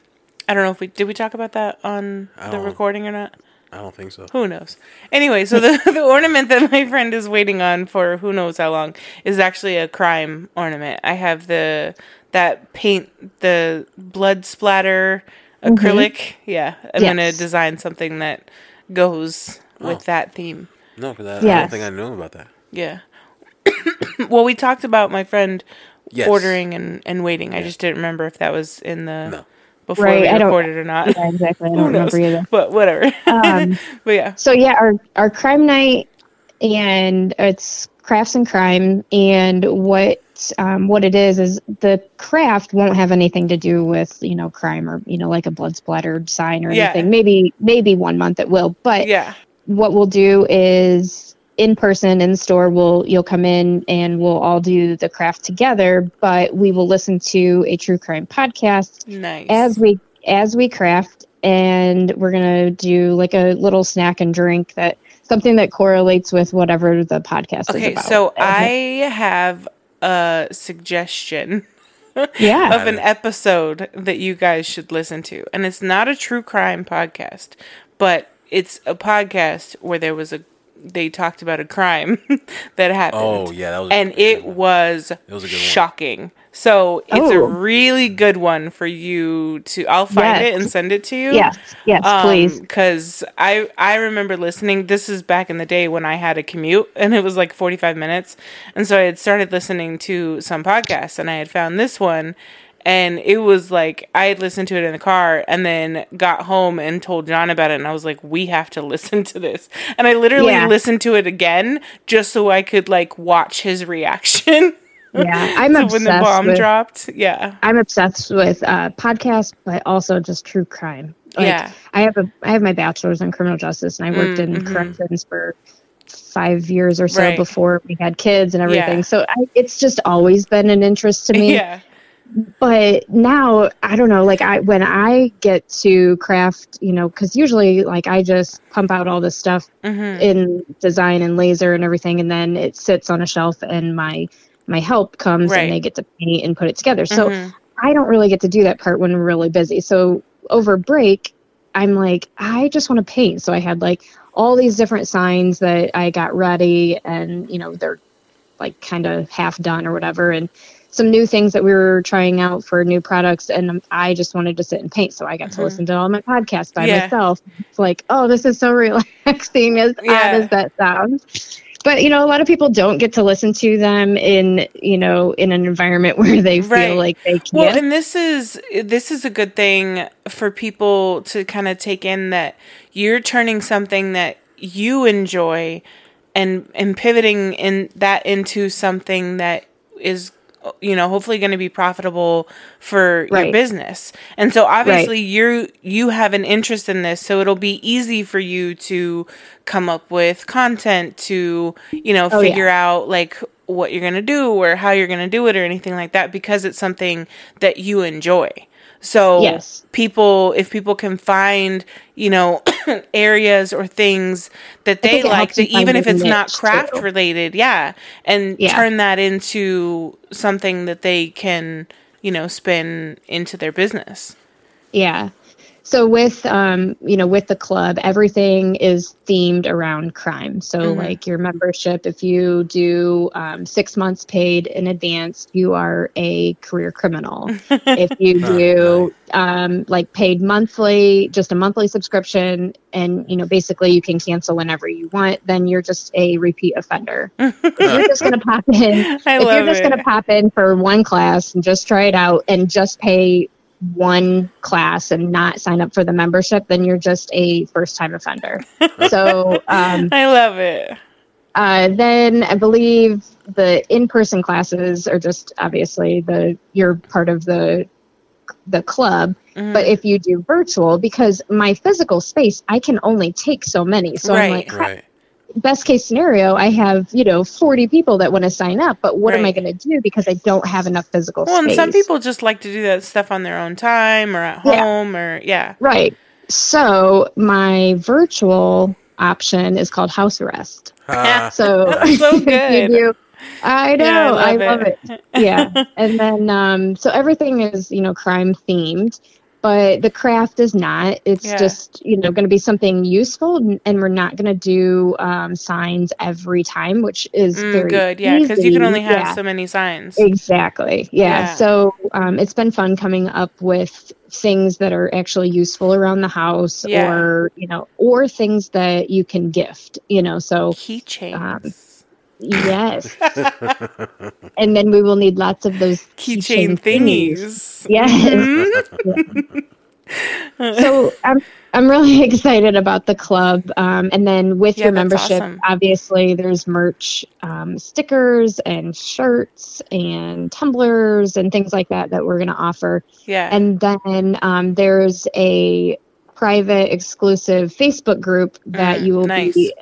Speaker 1: I don't know if we did we talk about that on the recording or not.
Speaker 3: I don't think so.
Speaker 1: Who knows? Anyway, so the the ornament that my friend is waiting on for who knows how long is actually a crime ornament. I have the that paint the blood splatter acrylic. Yeah, I'm gonna
Speaker 2: Mm-hmm.
Speaker 1: Design something that goes with
Speaker 3: Oh.
Speaker 1: that theme.
Speaker 3: No, because I, I don't think I knew about that.
Speaker 1: Yeah. well, we talked about my friend
Speaker 3: Yes.
Speaker 1: ordering and, and waiting. I just didn't remember if that was in the
Speaker 3: No.
Speaker 1: before
Speaker 2: Right,
Speaker 1: we
Speaker 2: I don't-
Speaker 1: recorded or not.
Speaker 2: Yeah, exactly. I don't remember either.
Speaker 1: But whatever.
Speaker 2: Um,
Speaker 1: but yeah.
Speaker 2: So yeah, our our crime night and it's crafts and crime and what um, what it is is the craft won't have anything to do with you know crime or you know like a blood splattered sign or
Speaker 1: Yeah.
Speaker 2: anything. Maybe maybe one month it will, but
Speaker 1: Yeah.
Speaker 2: What we'll do is in person in the store we'll you'll come in and we'll all do the craft together but we will listen to a true crime podcast
Speaker 1: Nice.
Speaker 2: as we as we craft and we're gonna do like a little snack and drink that something that correlates with whatever the podcast is
Speaker 1: okay,
Speaker 2: about
Speaker 1: so I have a suggestion
Speaker 2: yeah
Speaker 1: of an episode that you guys should listen to. And it's not a true crime podcast, but it's a podcast where there was a they talked about a crime that happened.
Speaker 3: Oh yeah, that was.
Speaker 1: and
Speaker 3: a
Speaker 1: it
Speaker 3: one.
Speaker 1: was,
Speaker 3: was a good one.
Speaker 1: shocking. So it's a
Speaker 2: Oh.
Speaker 1: really good one for you to. I'll find
Speaker 2: Yes.
Speaker 1: it and send it to you.
Speaker 2: yes yes
Speaker 1: Um,
Speaker 2: please
Speaker 1: Because I I remember listening. This is back in the day when I had a commute, and it was like forty five minutes, and so I had started listening to some podcasts, and I had found this one, and it was like I had listened to it in the car, and then got home and told John about it, and I was like, we have to listen to this, and I literally
Speaker 2: Yeah.
Speaker 1: listened to it again just so I could like watch his reaction.
Speaker 2: yeah i'm
Speaker 1: so
Speaker 2: obsessed
Speaker 1: when the bomb
Speaker 2: with
Speaker 1: dropped, yeah,
Speaker 2: i'm obsessed with uh podcasts but also just true crime like,
Speaker 1: Yeah.
Speaker 2: i have a i have my bachelor's in criminal justice and i worked
Speaker 1: Mm,
Speaker 2: in corrections for five years or so
Speaker 1: Right.
Speaker 2: before we had kids and everything
Speaker 1: Yeah.
Speaker 2: so I, it's just always been an interest to me
Speaker 1: yeah,
Speaker 2: but now i don't know like i when i get to craft you know because usually like i just pump out all this stuff
Speaker 1: hmm
Speaker 2: in design and laser and everything and then it sits on a shelf and my my help comes
Speaker 1: Right.
Speaker 2: and they get to paint and put it together so
Speaker 1: Mhm.
Speaker 2: i don't really get to do that part when we're really busy so over break i'm like i just want to paint so i had like all these different signs that i got ready and you know they're like kind of half done or whatever and some new things that we were trying out for new products and i just wanted to sit and paint so i got to
Speaker 1: Mhm.
Speaker 2: listen to all my podcasts by
Speaker 1: Yeah.
Speaker 2: myself it's like oh this is so relaxing as
Speaker 1: Yeah.
Speaker 2: odd as that sounds but you know a lot of people don't get to listen to them in you know in an environment where they feel
Speaker 1: Right.
Speaker 2: like they can't
Speaker 1: Well, and this is this is a good thing for people to kind of take in that you're turning something that you enjoy and and pivoting in that into something that is you know hopefully going to be profitable for your business. And so obviously you you have an interest in this so it'll be easy for you to come up with content to you know
Speaker 2: Oh, yeah.
Speaker 1: figure out like what you're going to do or how you're going to do it or anything like that because it's something that you enjoy so
Speaker 2: Yes.
Speaker 1: people if people can find you know areas or things that they like that even if it's not craft
Speaker 2: too.
Speaker 1: related yeah and
Speaker 2: Yeah.
Speaker 1: turn that into something that they can you know spin into their business
Speaker 2: Yeah. So with um, you know, with the club, everything is themed around crime. So
Speaker 1: Mhm.
Speaker 2: like your membership, if you do um, six months paid in advance, you are a career criminal. if you do um, like paid monthly, just a monthly subscription, and you know, basically you can cancel whenever you want, then you're just a repeat offender. if you're just gonna pop in,
Speaker 1: I
Speaker 2: if
Speaker 1: love
Speaker 2: you're just
Speaker 1: it.
Speaker 2: going to pop in for one class and just try it out and just pay one class and not sign up for the membership, then you're just a first time offender. so um,
Speaker 1: i love it
Speaker 2: uh, then I believe the in person classes are just obviously the you're part of the the club.
Speaker 1: Mhm.
Speaker 2: But if you do virtual, because my physical space, I can only take so many. So I'm
Speaker 1: Right.
Speaker 2: like,
Speaker 3: Right.
Speaker 2: Best case scenario, I have, you know, 40 people that want to sign up, but what am I going to do because I don't have enough physical
Speaker 1: well and
Speaker 2: space?
Speaker 1: some people just like to do that stuff on their own time or at
Speaker 2: Yeah.
Speaker 1: home or yeah
Speaker 2: Right. So my virtual, option is called house arrest.
Speaker 3: Ah,
Speaker 2: So,
Speaker 1: So good.
Speaker 2: you do- I know,
Speaker 1: Yeah, I
Speaker 2: I
Speaker 1: love
Speaker 2: love,
Speaker 1: it.
Speaker 2: it. Yeah, and then um, so everything is you know crime themed, but the craft is not. It's
Speaker 1: Yeah.
Speaker 2: just you know going to be something useful, and we're not going to do um, signs every time, which is
Speaker 1: Mm,
Speaker 2: very
Speaker 1: good. Yeah, because you can only have
Speaker 2: Yeah.
Speaker 1: so many signs.
Speaker 2: Exactly. Yeah.
Speaker 1: Yeah.
Speaker 2: So um, it's been fun coming up with things that are actually useful around the house, or you know, or things that you can gift. You know, so
Speaker 1: Keychains.
Speaker 2: Um, yes. and then we will need lots of those
Speaker 1: Keychain thingies.
Speaker 2: Yes.
Speaker 1: Mhm.
Speaker 2: so I'm I'm really excited about the club. Um, and then with
Speaker 1: Yeah,
Speaker 2: your membership,
Speaker 1: awesome.
Speaker 2: obviously there's merch, um, stickers and shirts and tumblers and things like that that we're going to offer.
Speaker 1: Yeah.
Speaker 2: And then um, there's a private exclusive Facebook group that
Speaker 1: Mm,
Speaker 2: you will
Speaker 1: nice.
Speaker 2: be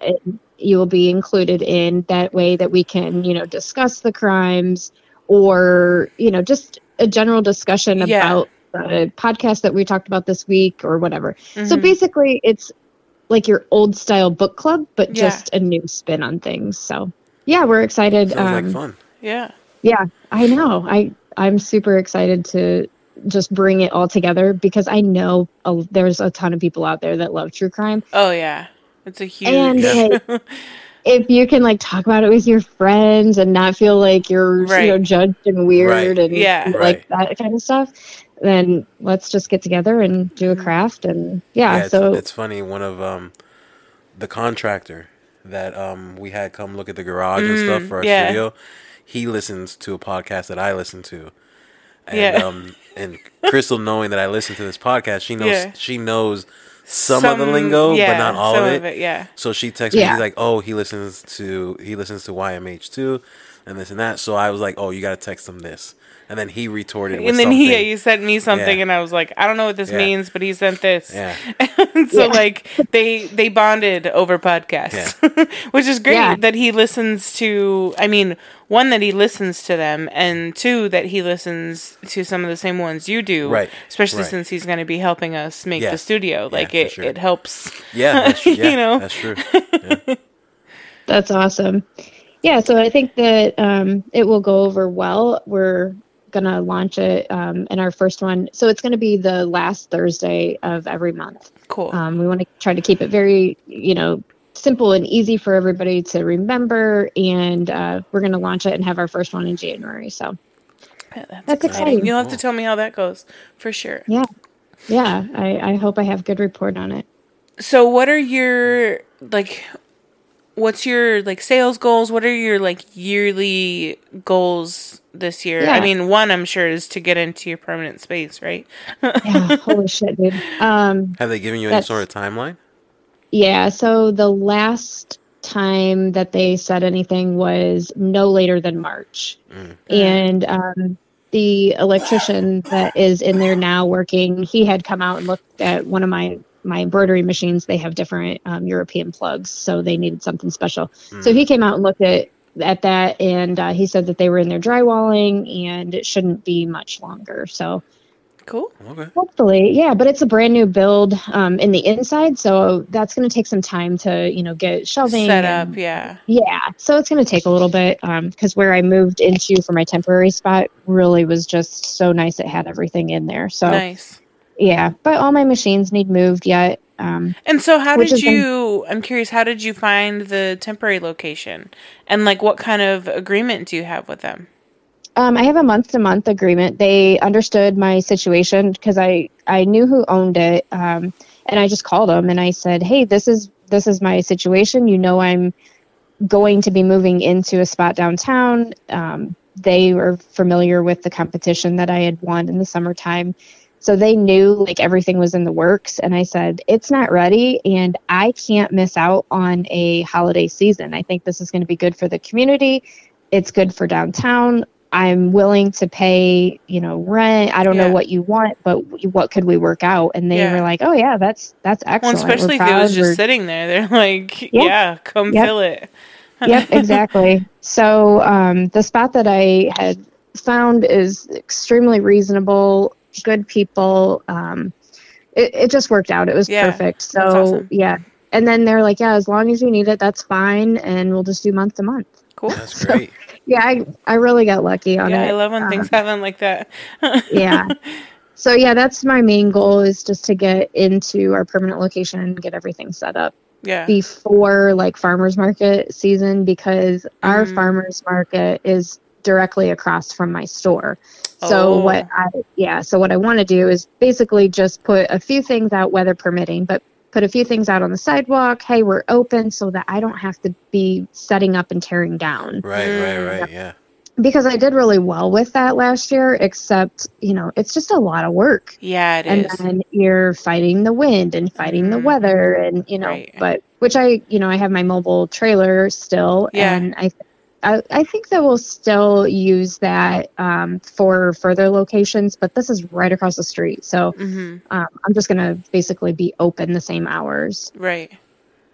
Speaker 2: you will be included in that way that we can you know discuss the crimes or you know just a general discussion
Speaker 1: Yeah.
Speaker 2: about the podcast that we talked about this week or whatever. So
Speaker 1: Mhm.
Speaker 2: basically it's like your old style book club but
Speaker 1: Yeah.
Speaker 2: just a new spin on things. So yeah, we're excited.
Speaker 3: sounds
Speaker 2: um,
Speaker 3: like fun.
Speaker 1: yeah.
Speaker 2: yeah, I know. I I'm super excited to just bring it all together because I know a, there's a ton of people out there that love true crime.
Speaker 1: Oh yeah. It's a huge.
Speaker 2: And
Speaker 3: Yeah.
Speaker 2: like, if you can like talk about it with your friends and not feel like you're
Speaker 1: Right.
Speaker 2: you know judged and weird
Speaker 3: Right.
Speaker 2: and
Speaker 1: Yeah.
Speaker 2: like that kind of stuff, then let's just get together and do a
Speaker 1: Mm-hmm.
Speaker 2: craft and yeah.
Speaker 3: it's,
Speaker 2: so
Speaker 3: it's funny. One of um, the contractor that um, we had come look at the garage and stuff
Speaker 1: Mm,
Speaker 3: for our
Speaker 1: yeah.
Speaker 3: studio, he listens to a podcast that I listen to. And,
Speaker 1: Yeah.
Speaker 3: um, and Crystal, knowing that I listen to this podcast, she knows
Speaker 1: Yeah.
Speaker 3: she knows some, of the lingo,
Speaker 1: yeah,
Speaker 3: but not all
Speaker 1: some
Speaker 3: of it.
Speaker 1: Yeah.
Speaker 3: So she texted me.
Speaker 2: Yeah.
Speaker 3: She's like, "Oh, he listens to he listens to YMH too, and this and that." So I was like, "Oh, you got to text him this," and then he retorted. With
Speaker 1: And then
Speaker 3: something.
Speaker 1: he, he sent me something,
Speaker 3: Yeah.
Speaker 1: and I was like, I don't know what this
Speaker 3: Yeah.
Speaker 1: means, but he sent this.
Speaker 3: Yeah.
Speaker 1: And so
Speaker 2: Yeah.
Speaker 1: like they they bonded over podcasts, which is great
Speaker 2: Yeah.
Speaker 1: that he listens to. I mean, one that he listens to them, and two that he listens to some of the same ones you do.
Speaker 3: Right.
Speaker 1: Especially
Speaker 3: Right.
Speaker 1: since he's going to be helping us make
Speaker 3: Yeah.
Speaker 1: the studio. Like
Speaker 3: for
Speaker 1: it
Speaker 3: sure.
Speaker 1: it helps.
Speaker 3: Yeah, that's, yeah,
Speaker 1: You know?
Speaker 3: that's true. Yeah.
Speaker 2: That's awesome. Yeah, so I think that um, it will go over well. We're going to launch it um, in our first one. So it's going to be the last Thursday of every month.
Speaker 1: Cool.
Speaker 2: Um, we want to try to keep it very, you know, simple and easy for everybody to remember. And uh, we're going to launch it and have our first one in January. So,
Speaker 1: Yeah, that's,
Speaker 2: that's
Speaker 1: exciting.
Speaker 2: exciting.
Speaker 1: You'll have to tell me how that goes for sure.
Speaker 2: yeah, yeah, I, I hope I have good report on it.
Speaker 1: So what are your like what's your like sales goals? What are your like yearly goals this year? I mean, one I'm sure is to get into your permanent space, right?
Speaker 2: Yeah, holy shit, dude. Um,
Speaker 3: Have they given you any sort of timeline?
Speaker 2: Yeah, so the last time that they said anything was no later than March. And um, the electrician that is in there now working, he had come out and looked at one of my my embroidery machines. They have different um, European plugs, so they needed something special. So he came out and looked at at that, and uh, he said that they were in there drywalling, and it shouldn't be much longer. So
Speaker 1: Cool.
Speaker 3: Okay.
Speaker 2: Hopefully, yeah, but it's a brand new build um, in the inside, so that's going to take some time to, you know, get shelving
Speaker 1: Set
Speaker 2: and-
Speaker 1: up, yeah.
Speaker 2: Yeah, so it's going to take a little bit because where I moved into for my temporary spot really was just so nice. It had everything in there. So
Speaker 1: Nice.
Speaker 2: yeah, but all my machines need moved yet. Um,
Speaker 1: And so how did
Speaker 2: has been-
Speaker 1: you I'm curious, how did you find the temporary location? And like what kind of agreement do you have with them?
Speaker 2: Um, I have a month to month agreement. They understood my situation because I, I knew who owned it. Um, and I just called them and I said, Hey, this is, this is my situation. You know, I'm going to be moving into a spot downtown. Um, they were familiar with the competition that I had won in the summertime. So they knew like everything was in the works. And I said, it's not ready and I can't miss out on a holiday season. I think this is going to be good for the community. It's good for downtown. I'm willing to pay, you know, rent. I don't
Speaker 1: Yeah.
Speaker 2: know what you want, but what could we work out? And they
Speaker 1: Yeah.
Speaker 2: were like, "Oh yeah, that's that's
Speaker 1: Well,
Speaker 2: excellent." We're
Speaker 1: especially if it
Speaker 2: proud.
Speaker 1: was just
Speaker 2: We're-
Speaker 1: sitting there. They're like, yeah, come
Speaker 2: Yep.
Speaker 1: fill it.
Speaker 2: yep, exactly. So um, the spot that I had found is extremely reasonable, good people. Um, it, it just worked out. It was
Speaker 1: Yeah,
Speaker 2: perfect. So
Speaker 1: awesome.
Speaker 2: yeah, and then they're like, yeah, as long as you need it, that's fine, and we'll just do month to month.
Speaker 1: Cool.
Speaker 3: That's great.
Speaker 2: Yeah, I I really got lucky on
Speaker 1: Yeah,
Speaker 2: it.
Speaker 1: I love when
Speaker 2: Um,
Speaker 1: things happen like that.
Speaker 2: yeah. So yeah, that's my main goal is just to get into our permanent location and get everything set up
Speaker 1: Yeah.
Speaker 2: before like farmers market season because our
Speaker 1: Mhm.
Speaker 2: farmers market is directly across from my store. So
Speaker 1: Oh.
Speaker 2: what I yeah, so what I want to do is basically just put a few things out weather permitting, but put a few things out on the sidewalk. Hey, we're open so that I don't have to be setting up and tearing down
Speaker 3: Right,
Speaker 1: Mm.
Speaker 3: right, right. Yeah.
Speaker 2: because I did really well with that last year, except, you know, it's just a lot of work.
Speaker 1: Yeah, it
Speaker 2: and
Speaker 1: is.
Speaker 2: then you're fighting the wind and fighting the
Speaker 1: Mhm.
Speaker 2: weather and, you know,
Speaker 1: Right.
Speaker 2: but which I, you know, I have my mobile trailer still.
Speaker 1: Yeah.
Speaker 2: And I, I, I think that we'll still use that um, for further locations, but this is right across the street. So
Speaker 1: hmm
Speaker 2: um, I'm just going to basically be open the same hours.
Speaker 1: Right.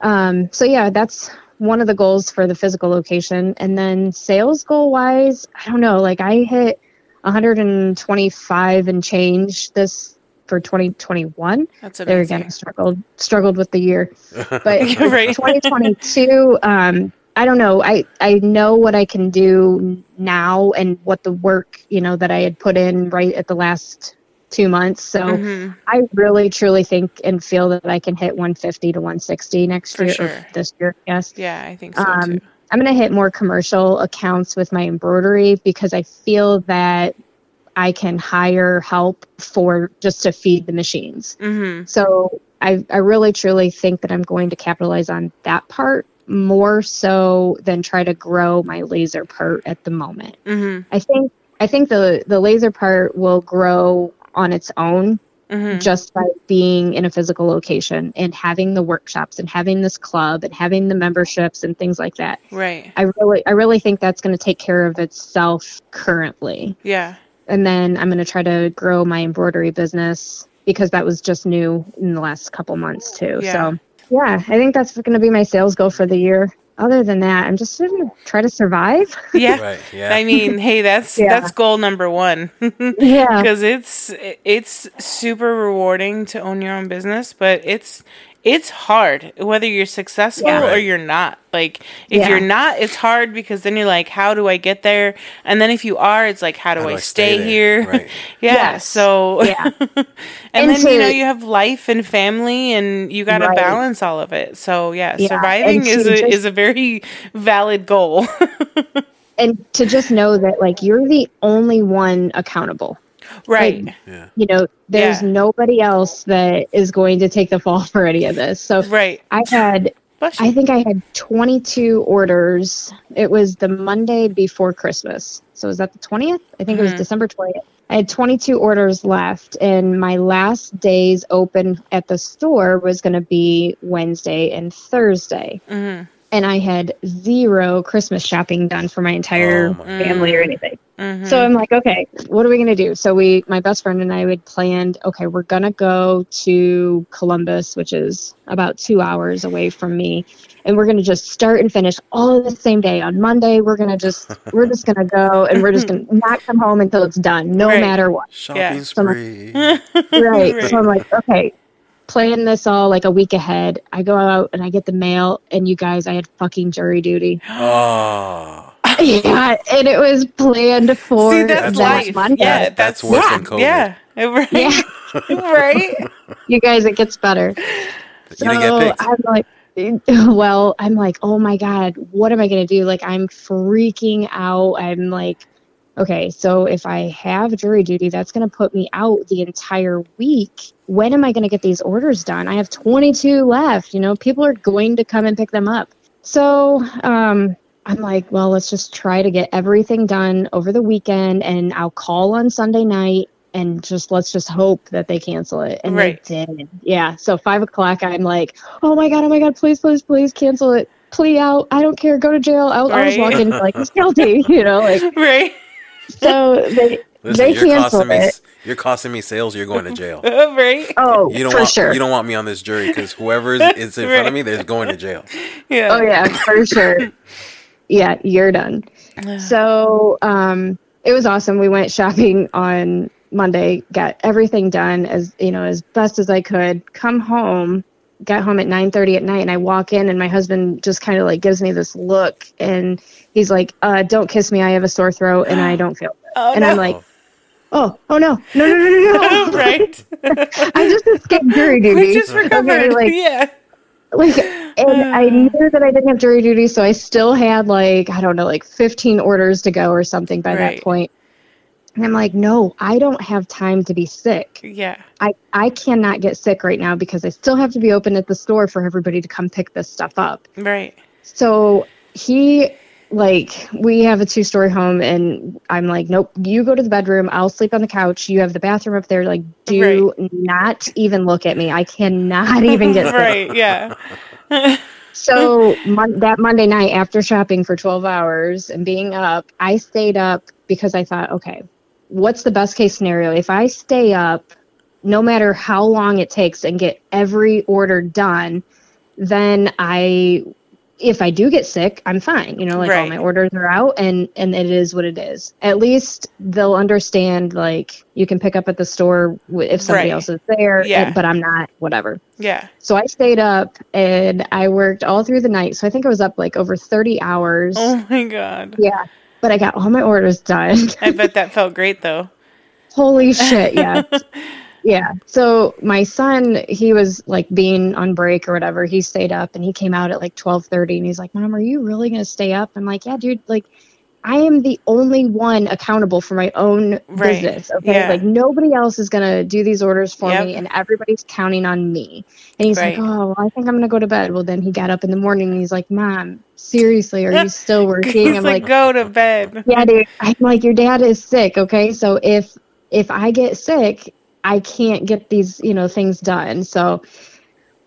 Speaker 2: Um, so yeah, that's one of the goals for the physical location. And then sales goal wise, I don't know, like I hit 125 and change this for 2021.
Speaker 1: That's
Speaker 2: There
Speaker 1: amazing.
Speaker 2: again, I struggled struggled with the year, but
Speaker 1: Right.
Speaker 2: 2022. Um, I don't know. I I know what I can do now and what the work you know that I had put in right at the last two months. So.
Speaker 1: Mhm.
Speaker 2: I really truly think and feel that I can hit 150 to 160 next
Speaker 1: For
Speaker 2: year,
Speaker 1: sure.
Speaker 2: this year. Yes,
Speaker 1: Yeah, I think so
Speaker 2: Um,
Speaker 1: too.
Speaker 2: I'm going to hit more commercial accounts with my embroidery because I feel that I can hire help for just to feed the machines.
Speaker 1: hmm
Speaker 2: So I, I really truly think that I'm going to capitalize on that part more so than try to grow my laser part at the moment.
Speaker 1: hmm
Speaker 2: I think I think the the laser part will grow on its own
Speaker 1: hmm
Speaker 2: just by being in a physical location and having the workshops and having this club and having the memberships and things like that.
Speaker 1: Right.
Speaker 2: I really I really think that's going to take care of itself currently.
Speaker 1: Yeah.
Speaker 2: And then I'm going to try to grow my embroidery business because that was just new in the last couple months too.
Speaker 1: Yeah.
Speaker 2: So, yeah, I think that's going to be my sales goal for the year. Other than that, I'm just going to try to survive.
Speaker 1: Yeah.
Speaker 3: Right. Yeah.
Speaker 1: I mean, hey, that's
Speaker 2: Yeah.
Speaker 1: that's goal number one.
Speaker 2: yeah.
Speaker 1: because it's it's super rewarding to own your own business but it's it's hard whether you're successful
Speaker 2: Yeah.
Speaker 1: or you're not like if
Speaker 2: Yeah.
Speaker 1: you're not it's hard because then you're like how do i get there and then if you are it's like how do,
Speaker 3: How
Speaker 1: I,
Speaker 3: do I
Speaker 1: stay,
Speaker 3: stay
Speaker 1: here
Speaker 3: Right.
Speaker 1: yeah
Speaker 2: Yes.
Speaker 1: so
Speaker 2: Yeah.
Speaker 1: and,
Speaker 2: And
Speaker 1: then you know you have life and family and you got to
Speaker 2: Right.
Speaker 1: balance all of it so yeah,
Speaker 2: Yeah,
Speaker 1: surviving
Speaker 2: and
Speaker 1: is a
Speaker 2: just-
Speaker 1: is a very valid goal
Speaker 2: and to just know that like you're the only one accountable.
Speaker 1: Right
Speaker 3: yeah.
Speaker 2: You know, there's
Speaker 1: Yeah.
Speaker 2: nobody else that is going to take the fall for any of this. So
Speaker 1: right
Speaker 2: I had I think I had 22 orders. It was the Monday before Christmas. So was that the 20th? I think it was
Speaker 1: Mhm.
Speaker 2: December 20th. I had 22 orders left, and my last days open at the store was going to be Wednesday and Thursday.
Speaker 1: Mhm.
Speaker 2: And I had zero Christmas shopping done for my entire
Speaker 3: Oh my
Speaker 2: family or anything.
Speaker 1: Mhm.
Speaker 2: So I'm like, okay, what are we gonna do? So we, my best friend and I, had planned. Okay, we're gonna go to Columbus, which is about two hours away from me, and we're gonna just start and finish all the same day. On Monday, we're gonna just, we're just gonna go, and we're just gonna not come home until it's done, no
Speaker 1: Right.
Speaker 2: matter what.
Speaker 3: Shopping
Speaker 1: Yeah.
Speaker 3: spree.
Speaker 2: Right.
Speaker 1: Right.
Speaker 2: So I'm like, okay, plan this all like a week ahead. I go out and I get the mail, and you guys, I had fucking jury duty.
Speaker 3: oh.
Speaker 2: yeah, and it was planned for
Speaker 1: See, that's
Speaker 2: that
Speaker 1: life.
Speaker 2: Monday.
Speaker 1: Yeah,
Speaker 3: That's
Speaker 1: that's,
Speaker 3: worse
Speaker 2: yeah,
Speaker 3: than COVID.
Speaker 1: Yeah, right.
Speaker 2: Yeah.
Speaker 1: right.
Speaker 2: you guys, it gets better.
Speaker 3: You
Speaker 2: So
Speaker 3: didn't get.
Speaker 2: I'm like, well, I'm like, oh my God, what am I going to do? Like, I'm freaking out. I'm like, okay, so if I have jury duty, that's going to put me out the entire week. When am I going to get these orders done? I have 22 left. You know, people are going to come and pick them up. So, um, I'm like, well, let's just try to get everything done over the weekend and I'll call on Sunday night and just let's just hope that they cancel it. And
Speaker 1: Right.
Speaker 2: they did. Yeah. So five o'clock, I'm like, oh my God, oh my God, please, please, please cancel it. Plea out. I don't care. Go to jail. I'll, I'll just
Speaker 1: Right.
Speaker 2: walk in like, it's guilty, you know, like,
Speaker 1: Right.
Speaker 2: so they,
Speaker 3: Listen,
Speaker 2: they
Speaker 3: you're costing
Speaker 2: canceled
Speaker 3: me.
Speaker 2: it.
Speaker 3: You're costing me sales. You're going to jail.
Speaker 1: right.
Speaker 2: Oh,
Speaker 3: You don't
Speaker 2: for
Speaker 3: want.
Speaker 2: sure.
Speaker 3: You don't want me on this jury because whoever is, is in front of me, they're going to jail.
Speaker 1: Yeah.
Speaker 2: Oh yeah, for sure. Yeah, you're done. So um, it was awesome. We went shopping on Monday, got everything done as you know as best as I could. Come home, got home at 9:30 at night and I walk in and my husband just kind of like gives me this look and he's like, uh, "Don't kiss me. I have a sore throat and I don't feel good."
Speaker 1: Oh,
Speaker 2: and I'm like, "Oh, oh no. No, no, no, no, no."
Speaker 1: right.
Speaker 2: I just escaped jury duty.
Speaker 1: we just
Speaker 2: Okay,
Speaker 1: recovered.
Speaker 2: like,
Speaker 1: yeah.
Speaker 2: like and I knew that I didn't have jury duty, so I still had like I don't know, like 15 orders to go or something by
Speaker 1: Right.
Speaker 2: that point. And I'm like, no, I don't have time to be sick.
Speaker 1: Yeah.
Speaker 2: I, I cannot get sick right now because I still have to be open at the store for everybody to come pick this stuff up.
Speaker 1: Right.
Speaker 2: So he like we have a two story home and I'm like, Nope, you go to the bedroom, I'll sleep on the couch. You have the bathroom up there. Like, do not even look at me. I cannot even get sick.
Speaker 1: right. Yeah.
Speaker 2: So mon- that Monday night, after shopping for 12 hours and being up, I stayed up because I thought, okay, what's the best case scenario? If I stay up, no matter how long it takes, and get every order done, then I, if I do get sick, I'm fine. You know, like all my orders are out, and and it is what it is. At least they'll understand. Like you can pick up at the store if somebody
Speaker 1: Right.
Speaker 2: else is there,
Speaker 1: Yeah.
Speaker 2: but I'm not. Whatever.
Speaker 1: Yeah.
Speaker 2: So I stayed up and I worked all through the night. So I think I was up like over 30 hours.
Speaker 1: Oh my god.
Speaker 2: Yeah. But I got all my orders done.
Speaker 1: I bet that felt great though.
Speaker 2: Holy shit. Yeah. yeah. So my son, he was like being on break or whatever. He stayed up and he came out at like 1230 and he's like, mom, are you really going to stay up? I'm like, yeah, dude, like I am the only one accountable for my own
Speaker 1: Right.
Speaker 2: business. Okay.
Speaker 1: Yeah.
Speaker 2: Like nobody else is going to do these orders for
Speaker 1: Yep.
Speaker 2: me and everybody's counting on me. And he's
Speaker 1: Right.
Speaker 2: like, oh, I think I'm going to go to bed. Well, then he got up in the morning and he's like, mom, seriously, are you still working? I'm
Speaker 1: like,
Speaker 2: like,
Speaker 1: go to bed.
Speaker 2: yeah, dude. I'm like, your dad is sick. Okay. So if, if I get sick, I can't get these, you know, things done. So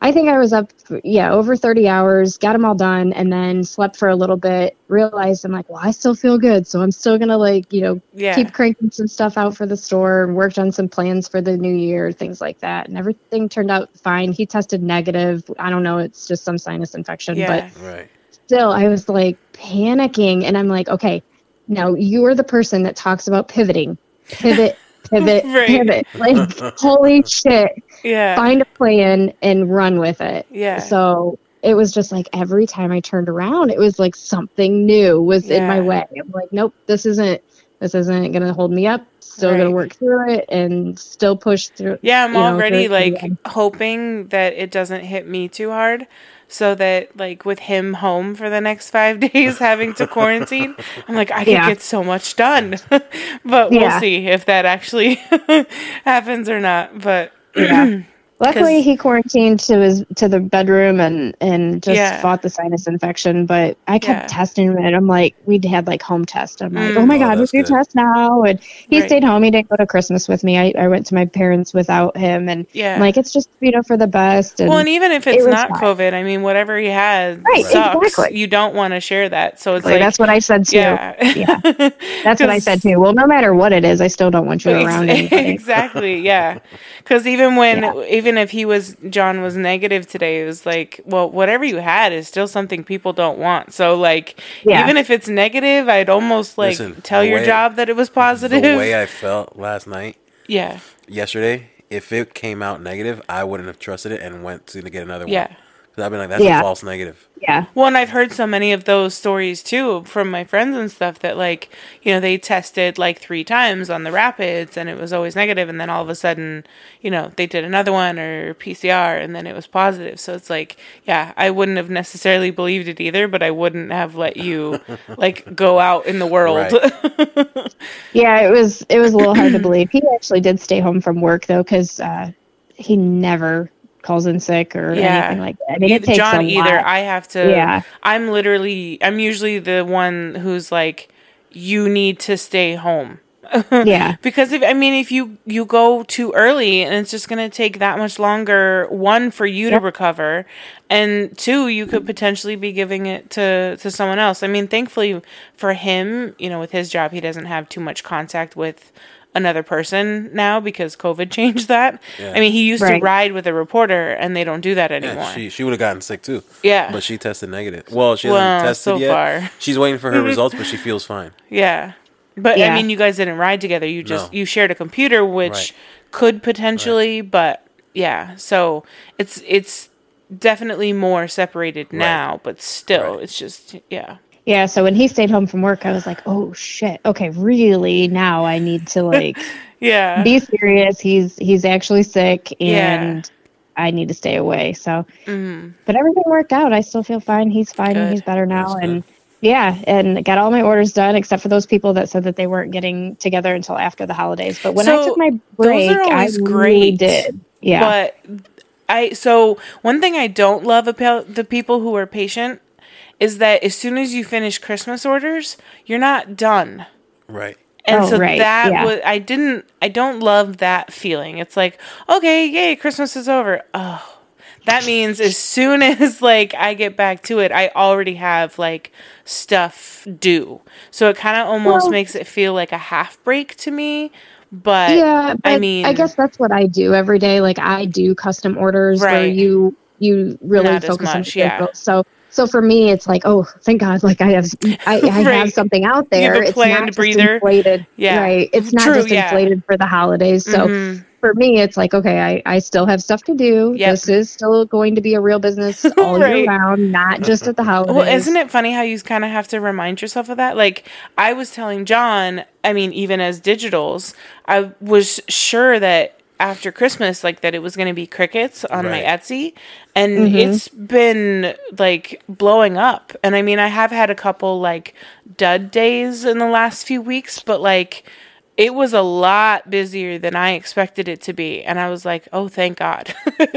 Speaker 2: I think I was up, yeah, over 30 hours, got them all done, and then slept for a little bit. Realized I'm like, well, I still feel good. So I'm still going to, like, you know,
Speaker 1: Yeah.
Speaker 2: keep cranking some stuff out for the store and worked on some plans for the new year, things like that. And everything turned out fine. He tested negative. I don't know. It's just some sinus infection,
Speaker 1: Yeah.
Speaker 2: but
Speaker 3: Right.
Speaker 2: still I was like panicking and I'm like, okay, now you are the person that talks about pivoting. Pivot, pivot,
Speaker 1: Right.
Speaker 2: pivot. Like holy shit.
Speaker 1: Yeah.
Speaker 2: Find a plan and run with it.
Speaker 1: Yeah.
Speaker 2: So it was just like every time I turned around, it was like something new was in my way. I'm like, nope, this isn't this isn't gonna hold me up. Still gonna work through it and still push through.
Speaker 1: Yeah, I'm
Speaker 2: know,
Speaker 1: already
Speaker 2: through it to the
Speaker 1: like hoping that it doesn't hit me too hard. So that like with him home for the next five days having to quarantine, I'm like I could
Speaker 2: Yeah.
Speaker 1: get so much done. but we'll see if that actually happens or not. But
Speaker 2: Yeah. Luckily,
Speaker 1: 'Cause-
Speaker 2: he quarantined to his to the bedroom and and just
Speaker 1: Yeah.
Speaker 2: fought the sinus infection. But I kept
Speaker 1: Yeah.
Speaker 2: testing him, and I'm like, we had like home test. I'm like,
Speaker 1: Mm.
Speaker 2: oh my
Speaker 3: Oh,
Speaker 2: god, we
Speaker 3: that's
Speaker 2: do
Speaker 3: good.
Speaker 2: test now. And he
Speaker 1: Right.
Speaker 2: stayed home. He didn't go to Christmas with me. I, I went to my parents without him, and
Speaker 1: yeah.
Speaker 2: I'm like, it's just you know for the best. And
Speaker 1: well, and even if it's
Speaker 2: was
Speaker 1: not
Speaker 2: fine.
Speaker 1: COVID, I mean, whatever he has
Speaker 2: Right,
Speaker 1: sucks.
Speaker 2: exactly.
Speaker 1: You don't want to share that. So it's
Speaker 2: like,
Speaker 1: like,
Speaker 2: that's what I said too.
Speaker 1: yeah,
Speaker 2: Yeah. That's what I said too. Well, no matter what it is, I still don't want you
Speaker 1: Ex-
Speaker 2: around anybody.
Speaker 1: exactly yeah because even when
Speaker 2: Yeah.
Speaker 1: Even if he was john was negative today it was like well whatever you had is still something people don't want so like
Speaker 2: Yeah.
Speaker 1: even if it's negative i'd almost like
Speaker 3: Listen,
Speaker 1: tell your
Speaker 3: way-
Speaker 1: job that it was positive
Speaker 3: The way I felt last night,
Speaker 1: yeah
Speaker 3: yesterday, if it came out negative, I wouldn't have trusted it and went to get another
Speaker 1: Yeah.
Speaker 3: one. Because I've been like, that's
Speaker 2: Yeah.
Speaker 3: a false negative.
Speaker 2: Yeah.
Speaker 1: Well, and I've heard so many of those stories too from my friends and stuff that like, you know, they tested like three times on the rapids and it was always negative and then all of a sudden, you know, they did another one or PCR and then it was positive. So it's like, yeah, I wouldn't have necessarily believed it either, but I wouldn't have let you like go out in the world.
Speaker 2: Yeah, it was it was a little hard to believe. He actually did stay home from work though, because uh, he never calls in sick or
Speaker 1: Yeah.
Speaker 2: anything like that. I mean, it takes
Speaker 1: John either.
Speaker 2: Lot.
Speaker 1: I have to.
Speaker 2: Yeah.
Speaker 1: I'm literally I'm usually the one who's like you need to stay home.
Speaker 2: yeah,
Speaker 1: because if I mean if you you go too early and it's just going to take that much longer one for you
Speaker 2: Yep.
Speaker 1: to recover and two you could potentially be giving it to to someone else. I mean thankfully for him, you know, with his job he doesn't have too much contact with another person now because COVID changed that.
Speaker 3: Yeah.
Speaker 1: I mean, he used
Speaker 2: Right.
Speaker 1: to ride with a reporter and they don't do that anymore.
Speaker 3: Yeah, she she would have gotten sick too.
Speaker 1: Yeah.
Speaker 3: But she tested negative. Well, she
Speaker 1: Well,
Speaker 3: hasn't tested
Speaker 1: so
Speaker 3: yet.
Speaker 1: far.
Speaker 3: She's waiting for her results, but she feels fine.
Speaker 1: Yeah. But I mean, you guys didn't ride together. You just
Speaker 3: No.
Speaker 1: you shared a computer, which
Speaker 3: Right.
Speaker 1: could potentially, but yeah. So it's it's definitely more separated now, but still,
Speaker 3: Right.
Speaker 1: it's just yeah.
Speaker 2: Yeah, so when he stayed home from work, I was like, "Oh shit. Okay, really now I need to like
Speaker 1: Yeah.
Speaker 2: be serious. He's he's actually sick
Speaker 1: Yeah.
Speaker 2: and I need to stay away." So,
Speaker 1: Mhm.
Speaker 2: but everything worked out. I still feel fine. He's fine.
Speaker 1: Good.
Speaker 2: He's better now
Speaker 3: That's
Speaker 2: and yeah, and got all my orders done except for those people that said that they weren't getting together until after the holidays. But when
Speaker 1: So,
Speaker 2: I took my break, I
Speaker 1: always
Speaker 2: really did. Yeah.
Speaker 1: But I so one thing I don't love about the people who are patient is that as soon as you finish Christmas orders, you're not done.
Speaker 3: Right.
Speaker 1: And
Speaker 2: Oh,
Speaker 1: so
Speaker 2: right,
Speaker 1: that
Speaker 2: yeah.
Speaker 1: was I didn't I don't love that feeling. It's like, okay, yay, Christmas is over. Oh. That means as soon as like I get back to it, I already have like stuff due. So it kind of almost
Speaker 2: Well-
Speaker 1: makes it feel like a half break to me. But
Speaker 2: yeah, but
Speaker 1: I mean, I
Speaker 2: guess that's what I do every day. Like I do custom orders where you you really
Speaker 1: Not as
Speaker 2: focus on
Speaker 1: much,
Speaker 2: the
Speaker 1: yeah.
Speaker 2: So so for me, it's like, oh, thank God, like I have I, I
Speaker 1: Right.
Speaker 2: have something out
Speaker 1: You have
Speaker 2: there.
Speaker 1: a
Speaker 2: it's
Speaker 1: planned
Speaker 2: not just
Speaker 1: breather.
Speaker 2: inflated.
Speaker 1: Yeah.
Speaker 2: right. It's not
Speaker 1: True,
Speaker 2: just
Speaker 1: yeah.
Speaker 2: inflated for the holidays. So
Speaker 1: Mhm.
Speaker 2: for me, it's like, okay, I, I still have stuff to do.
Speaker 1: Yep.
Speaker 2: This is still going to be a real business all
Speaker 1: Right.
Speaker 2: year round, not just at the holidays.
Speaker 1: Well, isn't it funny how you kind of have to remind yourself of that? Like, I was telling John, I mean, even as digitals, I was sure that after Christmas, like, that it was going to be crickets on my Etsy. And it's been, like, blowing up. And I mean, I have had a couple, like, dud days in the last few weeks, but, like, it was a lot busier than I expected it to be. And I was like, oh, thank God.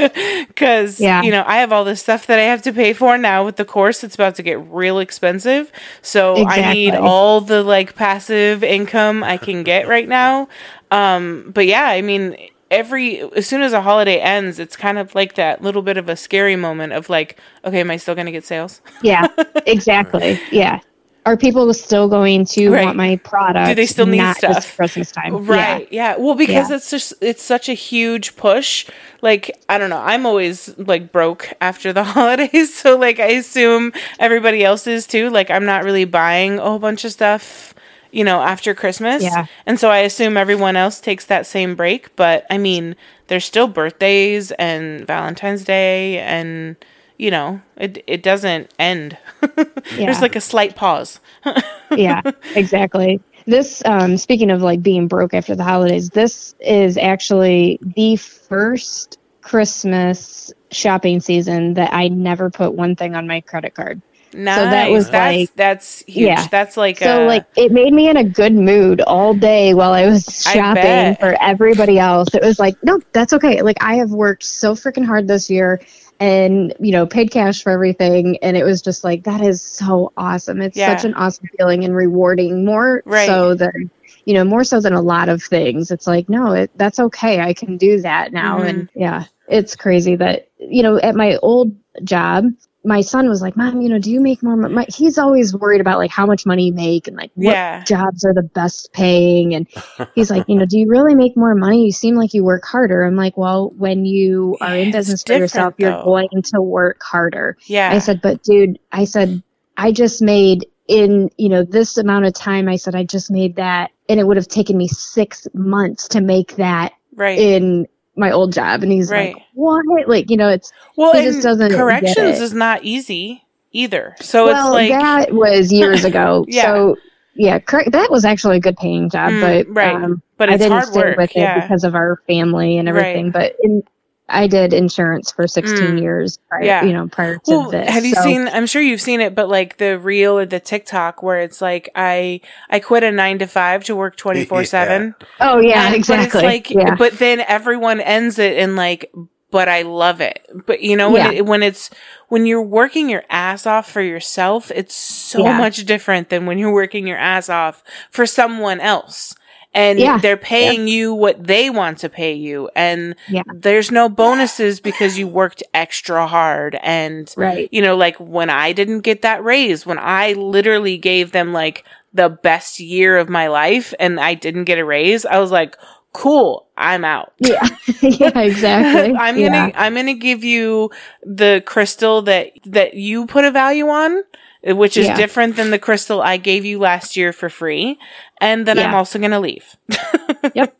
Speaker 1: Because,
Speaker 2: Yeah.
Speaker 1: you know, I have all this stuff that I have to pay for now with the course. It's about to get real expensive. So I need all the like passive income I can get right now. Um, but yeah, I mean, every as soon as a holiday ends, it's kind of like that little bit of a scary moment of like, okay, am I still going to get sales?
Speaker 2: Yeah, exactly. Yeah. Are people still going to
Speaker 1: Right.
Speaker 2: want my product?
Speaker 1: Do they still need stuff?
Speaker 2: Christmas time.
Speaker 1: Right. Yeah. Well, because
Speaker 2: Yeah.
Speaker 1: it's just it's such a huge push. Like I don't know. I'm always like broke after the holidays, so like I assume everybody else is too. Like I'm not really buying a whole bunch of stuff, you know, after Christmas.
Speaker 2: Yeah.
Speaker 1: And so I assume everyone else takes that same break. But I mean, there's still birthdays and Valentine's Day, and you know, it it doesn't end.
Speaker 2: Yeah.
Speaker 1: There's like a slight pause.
Speaker 2: yeah, exactly. This, um, speaking of like being broke after the holidays, this is actually the first Christmas shopping season that I never put one thing on my credit card.
Speaker 1: Nice.
Speaker 2: that was
Speaker 1: that's
Speaker 2: like-
Speaker 1: that's huge.
Speaker 2: yeah.
Speaker 1: That's like
Speaker 2: So
Speaker 1: a,
Speaker 2: like it made me in a good mood all day while I was shopping
Speaker 1: bet.
Speaker 2: for everybody else. It was like, no, that's okay. Like I have worked so freaking hard this year and you know paid cash for everything and it was just like that is so awesome. It's
Speaker 1: Yeah.
Speaker 2: such an awesome feeling and rewarding more
Speaker 1: Right.
Speaker 2: so than you know more so than a lot of things. It's like no, it, that's okay. I can do that now
Speaker 1: Mm-hmm.
Speaker 2: and yeah, it's crazy that you know at my old job my son was like, "Mom, you know, do you make more money?" He's always worried about like how much money you make and like what
Speaker 1: Yeah.
Speaker 2: jobs are the best paying. And he's like, "You know, do you really make more money? You seem like you work harder." I'm like, "Well, when you are in
Speaker 1: It's
Speaker 2: business for
Speaker 1: different,
Speaker 2: yourself, you're going to work harder."
Speaker 1: yeah.
Speaker 2: I said, "But dude, I said I just made in you know this amount of time. I said I just made that, and it would have taken me six months to make that
Speaker 1: right.
Speaker 2: in." My old job and he's
Speaker 1: Right.
Speaker 2: like what like you know it's
Speaker 1: well,
Speaker 2: he just doesn't
Speaker 1: corrections is not easy either. So
Speaker 2: well,
Speaker 1: it's like
Speaker 2: that was years ago.
Speaker 1: Yeah.
Speaker 2: So yeah, correct. That was actually a good paying job,
Speaker 1: Mm,
Speaker 2: but
Speaker 1: right.
Speaker 2: um,
Speaker 1: but
Speaker 2: I didn't
Speaker 1: hard
Speaker 2: stay
Speaker 1: work.
Speaker 2: with it because of our family and everything.
Speaker 1: Right.
Speaker 2: But in, I did insurance for 16
Speaker 1: Mm.
Speaker 2: years prior,
Speaker 1: Yeah.
Speaker 2: you know, prior to
Speaker 1: well,
Speaker 2: this.
Speaker 1: have you
Speaker 2: So,
Speaker 1: seen? I'm sure you've seen it, but like the reel or the TikTok where it's like I I quit a nine to five to work twenty four seven.
Speaker 2: Oh yeah,
Speaker 1: And-
Speaker 2: exactly.
Speaker 1: But it's like,
Speaker 2: yeah.
Speaker 1: but then everyone ends it in like, but I love it. But you know, when
Speaker 2: Yeah.
Speaker 1: it, when it's when you're working your ass off for yourself, it's so
Speaker 2: Yeah.
Speaker 1: much different than when you're working your ass off for someone else. And
Speaker 2: Yeah.
Speaker 1: they're paying you what they want to pay you. And
Speaker 2: Yeah.
Speaker 1: there's no bonuses because you worked extra hard. And,
Speaker 2: Right.
Speaker 1: you know, like when I didn't get that raise, when I literally gave them like the best year of my life and I didn't get a raise, I was like, cool, I'm out.
Speaker 2: yeah, yeah, exactly.
Speaker 1: I'm gonna I'm gonna give you the crystal that that you put a value on which is
Speaker 2: Yeah.
Speaker 1: different than the crystal I gave you last year for free. And then I'm also going to leave.
Speaker 2: Yep.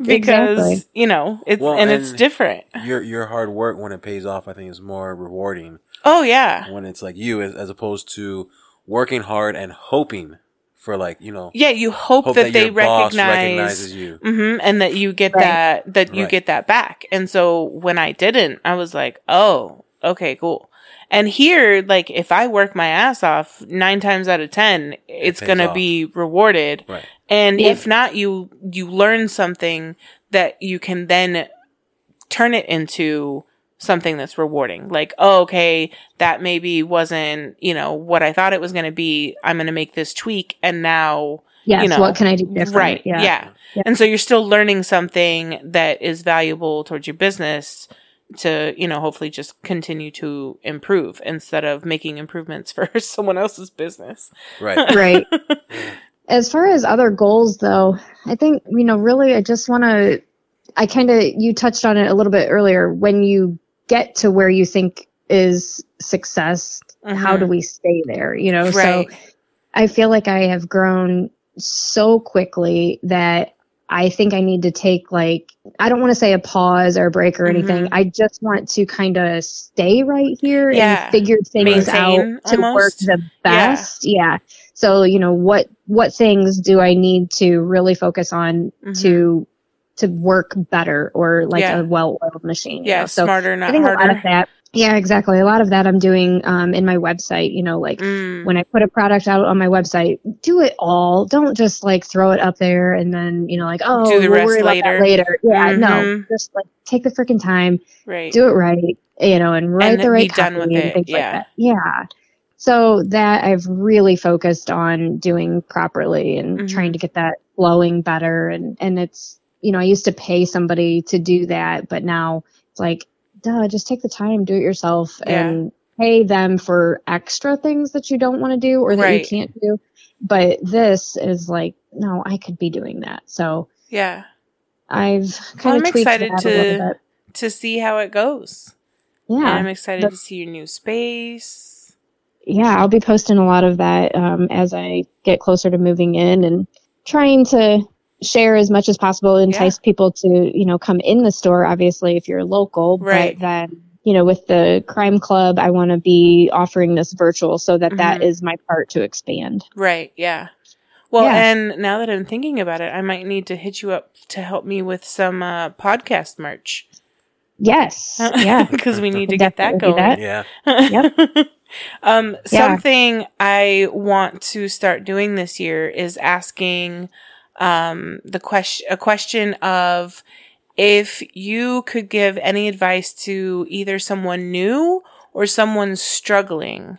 Speaker 1: because,
Speaker 2: Exactly.
Speaker 1: you know, it's,
Speaker 3: Well,
Speaker 1: and, it's different.
Speaker 3: Your your hard work when it pays off, I think, is more rewarding
Speaker 1: Oh, yeah.
Speaker 3: when it's like you as, as opposed to working hard and hoping for like you know
Speaker 1: Yeah, you hope,
Speaker 3: hope
Speaker 1: that,
Speaker 3: that,
Speaker 1: they
Speaker 3: your boss
Speaker 1: recognize
Speaker 3: recognizes you.
Speaker 1: hmm and that you get
Speaker 2: Right.
Speaker 1: that that you
Speaker 3: Right.
Speaker 1: get that back. And so when I didn't, I was like, "Oh, okay, cool." And here, like, if I work my ass off nine times out of ten, it's
Speaker 3: pays
Speaker 1: gonna be rewarded.
Speaker 3: Right.
Speaker 1: And
Speaker 2: Yeah.
Speaker 1: if not, you you learn something that you can then turn it into something that's rewarding. Like, oh, okay, that maybe wasn't, you know, what I thought it was going to be. I'm going to make this tweak and now
Speaker 2: Yes.
Speaker 1: you know,
Speaker 2: what can I do different?
Speaker 1: Right. Yeah.
Speaker 2: Yeah. Yeah.
Speaker 1: And so you're still learning something that is valuable towards your business to, you know, hopefully just continue to improve instead of making improvements for someone else's business.
Speaker 3: Right.
Speaker 2: right. As far as other goals, though, I think, you know, really, I just want to, I kind of, you touched on it a little bit earlier. When you get to where you think is success, how
Speaker 1: Mhm.
Speaker 2: do we stay there? You know,
Speaker 1: Right.
Speaker 2: so I feel like I have grown so quickly that I think I need to take like I don't want to say a pause or a break or anything.
Speaker 1: Mhm.
Speaker 2: I just want to kind of stay right here
Speaker 1: Yeah.
Speaker 2: and figure things
Speaker 1: Maintain
Speaker 2: out to work the best. Yeah. So, you know, what what things do I need to really focus on
Speaker 1: Mhm.
Speaker 2: to to work better or like
Speaker 1: Yeah.
Speaker 2: a well-oiled machine?
Speaker 1: yeah?
Speaker 2: So
Speaker 1: smarter,
Speaker 2: I
Speaker 1: not
Speaker 2: think a lot
Speaker 1: harder.
Speaker 2: of that. Yeah, exactly. A lot of that I'm doing um, in my website. You know, like
Speaker 1: Mm.
Speaker 2: when I put a product out on my website, do it all. Don't just like throw it up there and then you know like oh
Speaker 1: Do the
Speaker 2: we'll
Speaker 1: rest
Speaker 2: worry about that
Speaker 1: later.
Speaker 2: later. Yeah, no,
Speaker 1: Mhm.
Speaker 2: just like take the freaking time,
Speaker 1: right.
Speaker 2: do it right, you know, and write
Speaker 1: And
Speaker 2: the right
Speaker 1: be done
Speaker 2: copy and
Speaker 1: it,
Speaker 2: things
Speaker 1: yeah.
Speaker 2: like that. Yeah. So that I've really focused on doing properly and
Speaker 1: Mhm.
Speaker 2: trying to get that flowing better and and it's you know I used to pay somebody to do that, but now it's like duh, just take the time, do it yourself,
Speaker 1: Yeah.
Speaker 2: and pay them for extra things that you don't want to do or that
Speaker 1: Right.
Speaker 2: you can't do. But this is like, no, I could be doing that. So
Speaker 1: yeah.
Speaker 2: I've
Speaker 1: Well,
Speaker 2: kind
Speaker 1: I'm
Speaker 2: of
Speaker 1: excited
Speaker 2: that
Speaker 1: to- To see how it goes. And
Speaker 2: Yeah,
Speaker 1: I'm excited
Speaker 2: The-
Speaker 1: to see your new space.
Speaker 2: yeah, I'll be posting a lot of that um, as I get closer to moving in and trying to share as much as possible, entice people to you know come in the store. Obviously, if you're local,
Speaker 1: Right.
Speaker 2: but then you know with the crime club, I want to be offering this virtual so that that
Speaker 1: Mhm.
Speaker 2: is my part to expand.
Speaker 1: Right. Yeah. Well,
Speaker 2: Yeah.
Speaker 1: and now that I'm thinking about it, I might need to hit you up to help me with some uh, podcast merch.
Speaker 2: Yes, yeah,
Speaker 1: because we need to get that going.
Speaker 2: do
Speaker 3: Yeah.
Speaker 1: um,
Speaker 2: Yeah.
Speaker 1: something I want to start doing this year is asking um, the question a question of if you could give any advice to either someone new or someone struggling,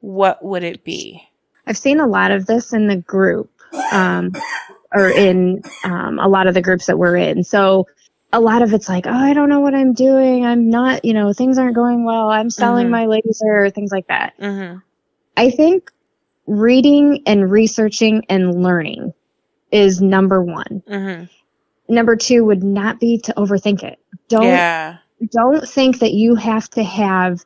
Speaker 1: what would it be?
Speaker 2: I've seen a lot of this in the group, um, or in um, a lot of the groups that we're in. So a lot of it's like, oh, I don't know what I'm doing. I'm not, you know, things aren't going well. I'm selling
Speaker 1: Mhm.
Speaker 2: my laser, things like that.
Speaker 1: Mm-hmm.
Speaker 2: I think reading and researching and learning is number one.
Speaker 1: Mm-hmm.
Speaker 2: Number two would not be to overthink it. Don't
Speaker 1: Yeah.
Speaker 2: don't think that you have to have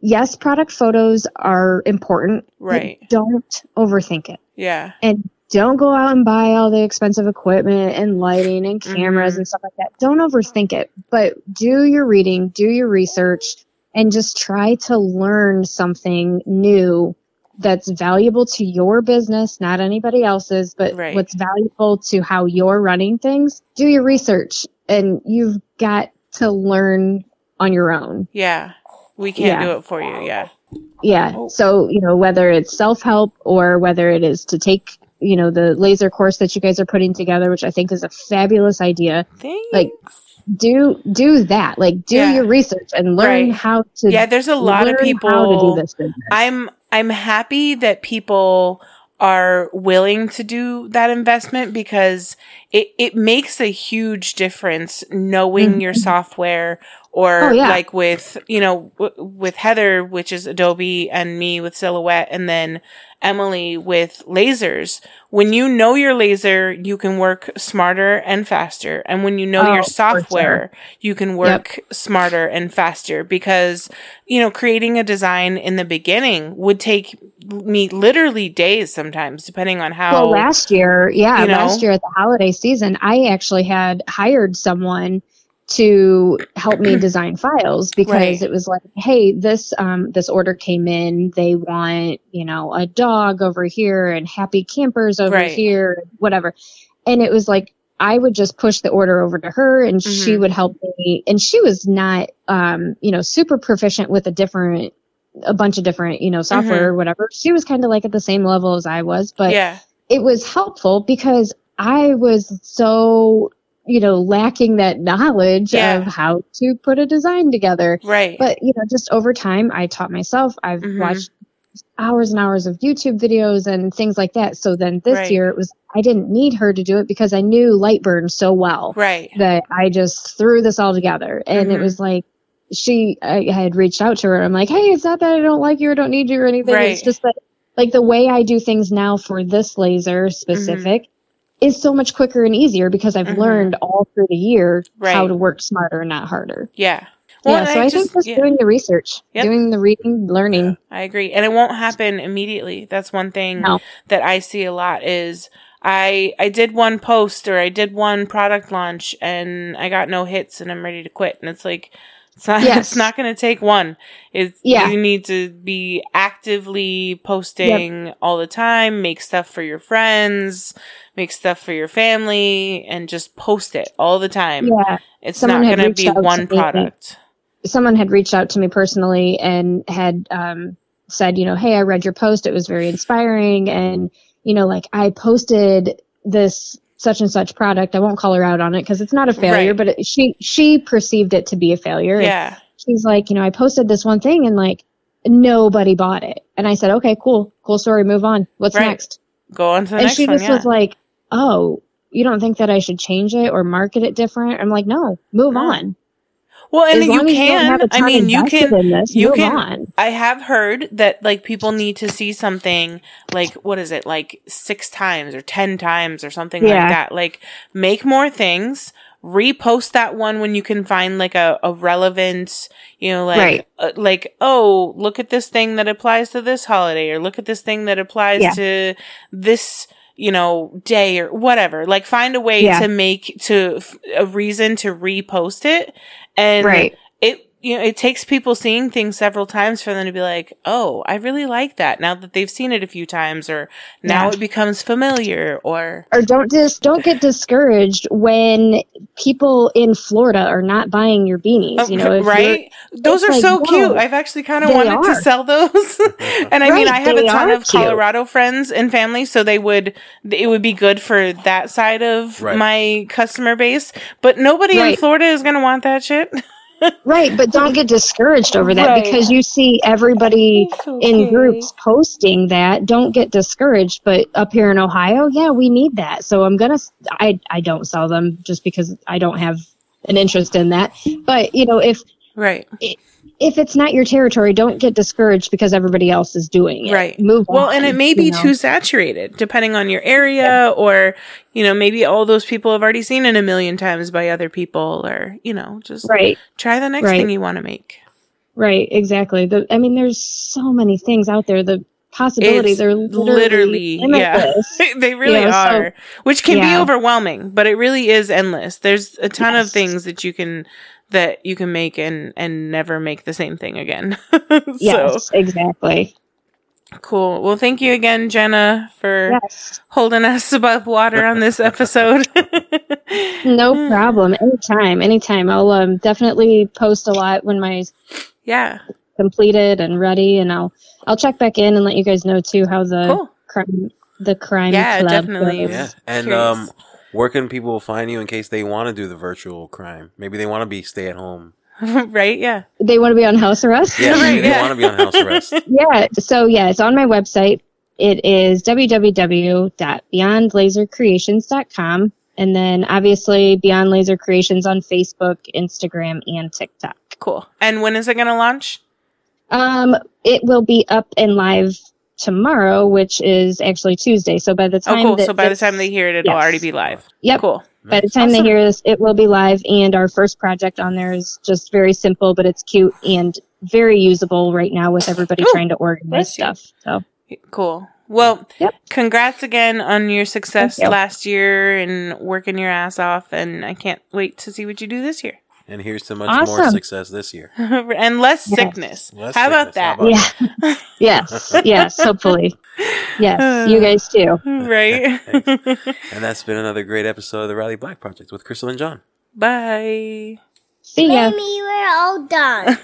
Speaker 2: yes product photos are important but
Speaker 1: Right.
Speaker 2: don't overthink it
Speaker 1: Yeah.
Speaker 2: and don't go out and buy all the expensive equipment and lighting and cameras
Speaker 1: Mhm.
Speaker 2: and stuff like that don't overthink it but do your reading do your research and just try to learn something new that's valuable to your business not anybody else's but
Speaker 1: Right.
Speaker 2: what's valuable to how you're running things do your research and you've got to learn on your own
Speaker 1: Yeah. We can't
Speaker 2: Yeah.
Speaker 1: do it for you. Yeah.
Speaker 2: yeah.
Speaker 3: Oh.
Speaker 2: So, you know, whether it's self help or whether it is to take, you know, the laser course that you guys are putting together, which I think is a fabulous idea.
Speaker 1: Thanks.
Speaker 2: Like, Do do that. Like do
Speaker 1: Yeah.
Speaker 2: your research and learn
Speaker 1: Right.
Speaker 2: how to
Speaker 1: yeah, there's a lot of people
Speaker 2: how to do this business.
Speaker 1: I'm I'm happy that people are willing to do that investment because it, it makes a huge difference knowing your
Speaker 2: Mhm.
Speaker 1: software or
Speaker 2: Oh, yeah.
Speaker 1: like with you know w- with Heather, which is Adobe, and me with Silhouette, and then Emily with lasers. When you know your laser, you can work smarter and faster. And when you know
Speaker 2: Oh,
Speaker 1: your software, you can work smarter and faster because, you know, creating a design in the beginning would take me literally days sometimes, depending on how.
Speaker 2: Well, last year, yeah,
Speaker 1: you know?
Speaker 2: last year at the holiday season, I actually had hired someone to help me design files because
Speaker 1: Right.
Speaker 2: it was like, hey, this um this order came in. They want you know a dog over here and happy campers over
Speaker 1: Right.
Speaker 2: here, whatever. And it was like I would just push the order over to her, and she
Speaker 1: Mhm.
Speaker 2: would help me. And she was not um you know super proficient with a different a bunch of different you know software or whatever. She was kind of like at the same level as I was, but
Speaker 1: yeah.
Speaker 2: it was helpful because I was so, you know, lacking that knowledge
Speaker 1: Yeah.
Speaker 2: of how to put a design together.
Speaker 1: Right.
Speaker 2: But, you know, just over time, I taught myself. I've
Speaker 1: Mhm.
Speaker 2: watched hours and hours of YouTube videos and things like that. So then this
Speaker 1: Right.
Speaker 2: year it was, I didn't need her to do it because I knew Lightburn so well
Speaker 1: right.
Speaker 2: that I just threw this all together. And it
Speaker 1: Mhm.
Speaker 2: was like, she, I had reached out to her. I'm like, hey, it's not that I don't like you or don't need you or anything. It's just that, like, the way I do things now for this laser specific is so much quicker and easier because I've
Speaker 1: Mhm.
Speaker 2: learned all through the year how to work smarter and not harder.
Speaker 1: Yeah.
Speaker 2: yeah, so I, think just
Speaker 1: yeah.
Speaker 2: doing the research,
Speaker 1: Yep.
Speaker 2: doing the reading, learning.
Speaker 1: I agree. And it won't happen immediately. That's one thing
Speaker 2: No.
Speaker 1: that I see a lot is I I did one post or I did one product launch and I got no hits and I'm ready to quit. And it's like it's not
Speaker 2: Yes.
Speaker 1: it's not gonna take one. It's
Speaker 2: Yeah.
Speaker 1: you need to be actively posting all the time, make stuff for your friends, make stuff for your family, and just post it all the time.
Speaker 2: Yeah.
Speaker 1: It's
Speaker 2: Someone
Speaker 1: not gonna
Speaker 2: reached
Speaker 1: be
Speaker 2: to
Speaker 1: one product.
Speaker 2: someone had reached out to me personally and had um, said, you know, hey, I read your post. It was very inspiring. And, you know, like I posted this such and such product. I won't call her out on it because it's not a failure,
Speaker 1: Right.
Speaker 2: but it, she, she perceived it to be a failure. And
Speaker 1: Yeah.
Speaker 2: She's like, you know, I posted this one thing and like nobody bought it. And I said, okay, cool, cool story. Move on. What's
Speaker 1: Right.
Speaker 2: next?
Speaker 1: Go on to the next one.
Speaker 2: and
Speaker 1: next
Speaker 2: she
Speaker 1: one.
Speaker 2: just
Speaker 1: Yeah.
Speaker 2: was like, oh, you don't think that I should change it or market it different? I'm like, no, move
Speaker 1: No.
Speaker 2: on.
Speaker 1: Well, and you
Speaker 2: long as you don't
Speaker 1: can.
Speaker 2: a
Speaker 1: I mean, you can.
Speaker 2: this,
Speaker 1: you can-
Speaker 2: on.
Speaker 1: I have heard that like people need to see something like what is it like six times or ten times or something
Speaker 2: Yeah.
Speaker 1: like that. Like make more things, repost that one when you can find like a, a relevant, you know, like
Speaker 2: Right.
Speaker 1: uh, like oh look at this thing that applies to this holiday or look at this thing that applies
Speaker 2: Yeah.
Speaker 1: to this you know day or whatever. Like find a way
Speaker 2: Yeah.
Speaker 1: to make to f- a reason to repost it and
Speaker 2: Right.
Speaker 1: it you know it takes people seeing things several times for them to be like oh i really like that now that they've seen it a few times or now
Speaker 2: Yeah.
Speaker 1: it becomes familiar or
Speaker 2: or don't just don't get discouraged when people in Florida are not buying your beanies. Oh, you know, if
Speaker 1: right those are
Speaker 2: like,
Speaker 1: so
Speaker 2: no,
Speaker 1: cute i've actually kind of
Speaker 2: they
Speaker 1: wanted to sell those and i mean i have a ton of
Speaker 2: cute.
Speaker 1: colorado friends and family so they would it would be good for that side of
Speaker 3: Right.
Speaker 1: my customer base but nobody in florida is going to want that shit
Speaker 2: Right, but don't get discouraged over that
Speaker 1: Right.
Speaker 2: because you see everybody
Speaker 1: It's
Speaker 2: in groups posting that. Don't get discouraged. But up here in Ohio, yeah, we need that. So I'm gonna. I I don't sell them just because I don't have an interest in that. But you know, if
Speaker 1: right
Speaker 2: if it's not your territory, don't get discouraged because everybody else is doing it.
Speaker 1: Right.
Speaker 2: Move
Speaker 1: Well,
Speaker 2: on.
Speaker 1: and it may be
Speaker 2: know?
Speaker 1: too saturated depending on your area or, you know, maybe all those people have already seen it a million times by other people or, you know, just
Speaker 2: right.
Speaker 1: try the next
Speaker 2: Right.
Speaker 1: thing you want to make.
Speaker 2: Right, exactly. The I mean, there's so many things out there. The possibilities
Speaker 1: It's
Speaker 2: are
Speaker 1: literally,
Speaker 2: literally,
Speaker 1: yeah. they really
Speaker 2: know, so-
Speaker 1: are, which can be overwhelming, but it really is endless. There's a ton of things that you can that you can make and and never make the same thing again. so
Speaker 2: yes, exactly.
Speaker 1: cool. Well, thank you again, Jena, for
Speaker 2: Yes,
Speaker 1: holding us above water on this episode.
Speaker 2: no
Speaker 1: Hmm.
Speaker 2: problem. Anytime, anytime. I'll um, definitely post a lot when my
Speaker 1: yeah.
Speaker 2: completed and ready, and I'll I'll check back in and let you guys know too how the
Speaker 1: Cool.
Speaker 2: crime the crime
Speaker 1: Yeah,
Speaker 2: club
Speaker 1: definitely.
Speaker 2: goes.
Speaker 3: Yeah, and
Speaker 1: Curious.
Speaker 3: um, where can people find you in case they want to do the virtual crime? Maybe they want to be stay at home.
Speaker 1: right? Yeah.
Speaker 2: They want to be on house arrest.
Speaker 3: Yeah, maybe they
Speaker 1: Yeah.
Speaker 3: want to be on house arrest.
Speaker 2: yeah. So yeah, it's on my website. It is www.beyondlasercreations.com. And then obviously Beyond Laser Creations on Facebook, Instagram, and TikTok.
Speaker 1: Cool. And when is it going to launch?
Speaker 2: Um, it will be up and live tomorrow, which is actually Tuesday. So by the time,
Speaker 1: Oh,
Speaker 2: time
Speaker 1: cool.
Speaker 2: that
Speaker 1: So by the time they hear it, it'll
Speaker 2: Yes.
Speaker 1: already be live.
Speaker 2: Yep.
Speaker 1: Cool.
Speaker 2: By the time
Speaker 1: Awesome.
Speaker 2: they hear this, it will be live, and our first project on there is just very simple, but it's cute and very usable right now with everybody
Speaker 1: Ooh,
Speaker 2: trying to organize
Speaker 1: bless you.
Speaker 2: stuff. So
Speaker 1: Cool. Well,
Speaker 2: Yep.
Speaker 1: congrats again on your success
Speaker 2: you.
Speaker 1: last year and working your ass off. And I can't wait to see what you do this year.
Speaker 3: And here's to much more success this year.
Speaker 1: and less
Speaker 2: Yes.
Speaker 1: sickness.
Speaker 3: Less
Speaker 1: How about
Speaker 3: sickness. How
Speaker 1: that?
Speaker 3: about-
Speaker 2: yeah, yes, yes, hopefully, yes, you guys too.
Speaker 1: right.
Speaker 3: And that's been another great episode of the Riley Black Project with Crystal and John.
Speaker 1: Bye.
Speaker 2: See ya.
Speaker 5: Amy, we're all done.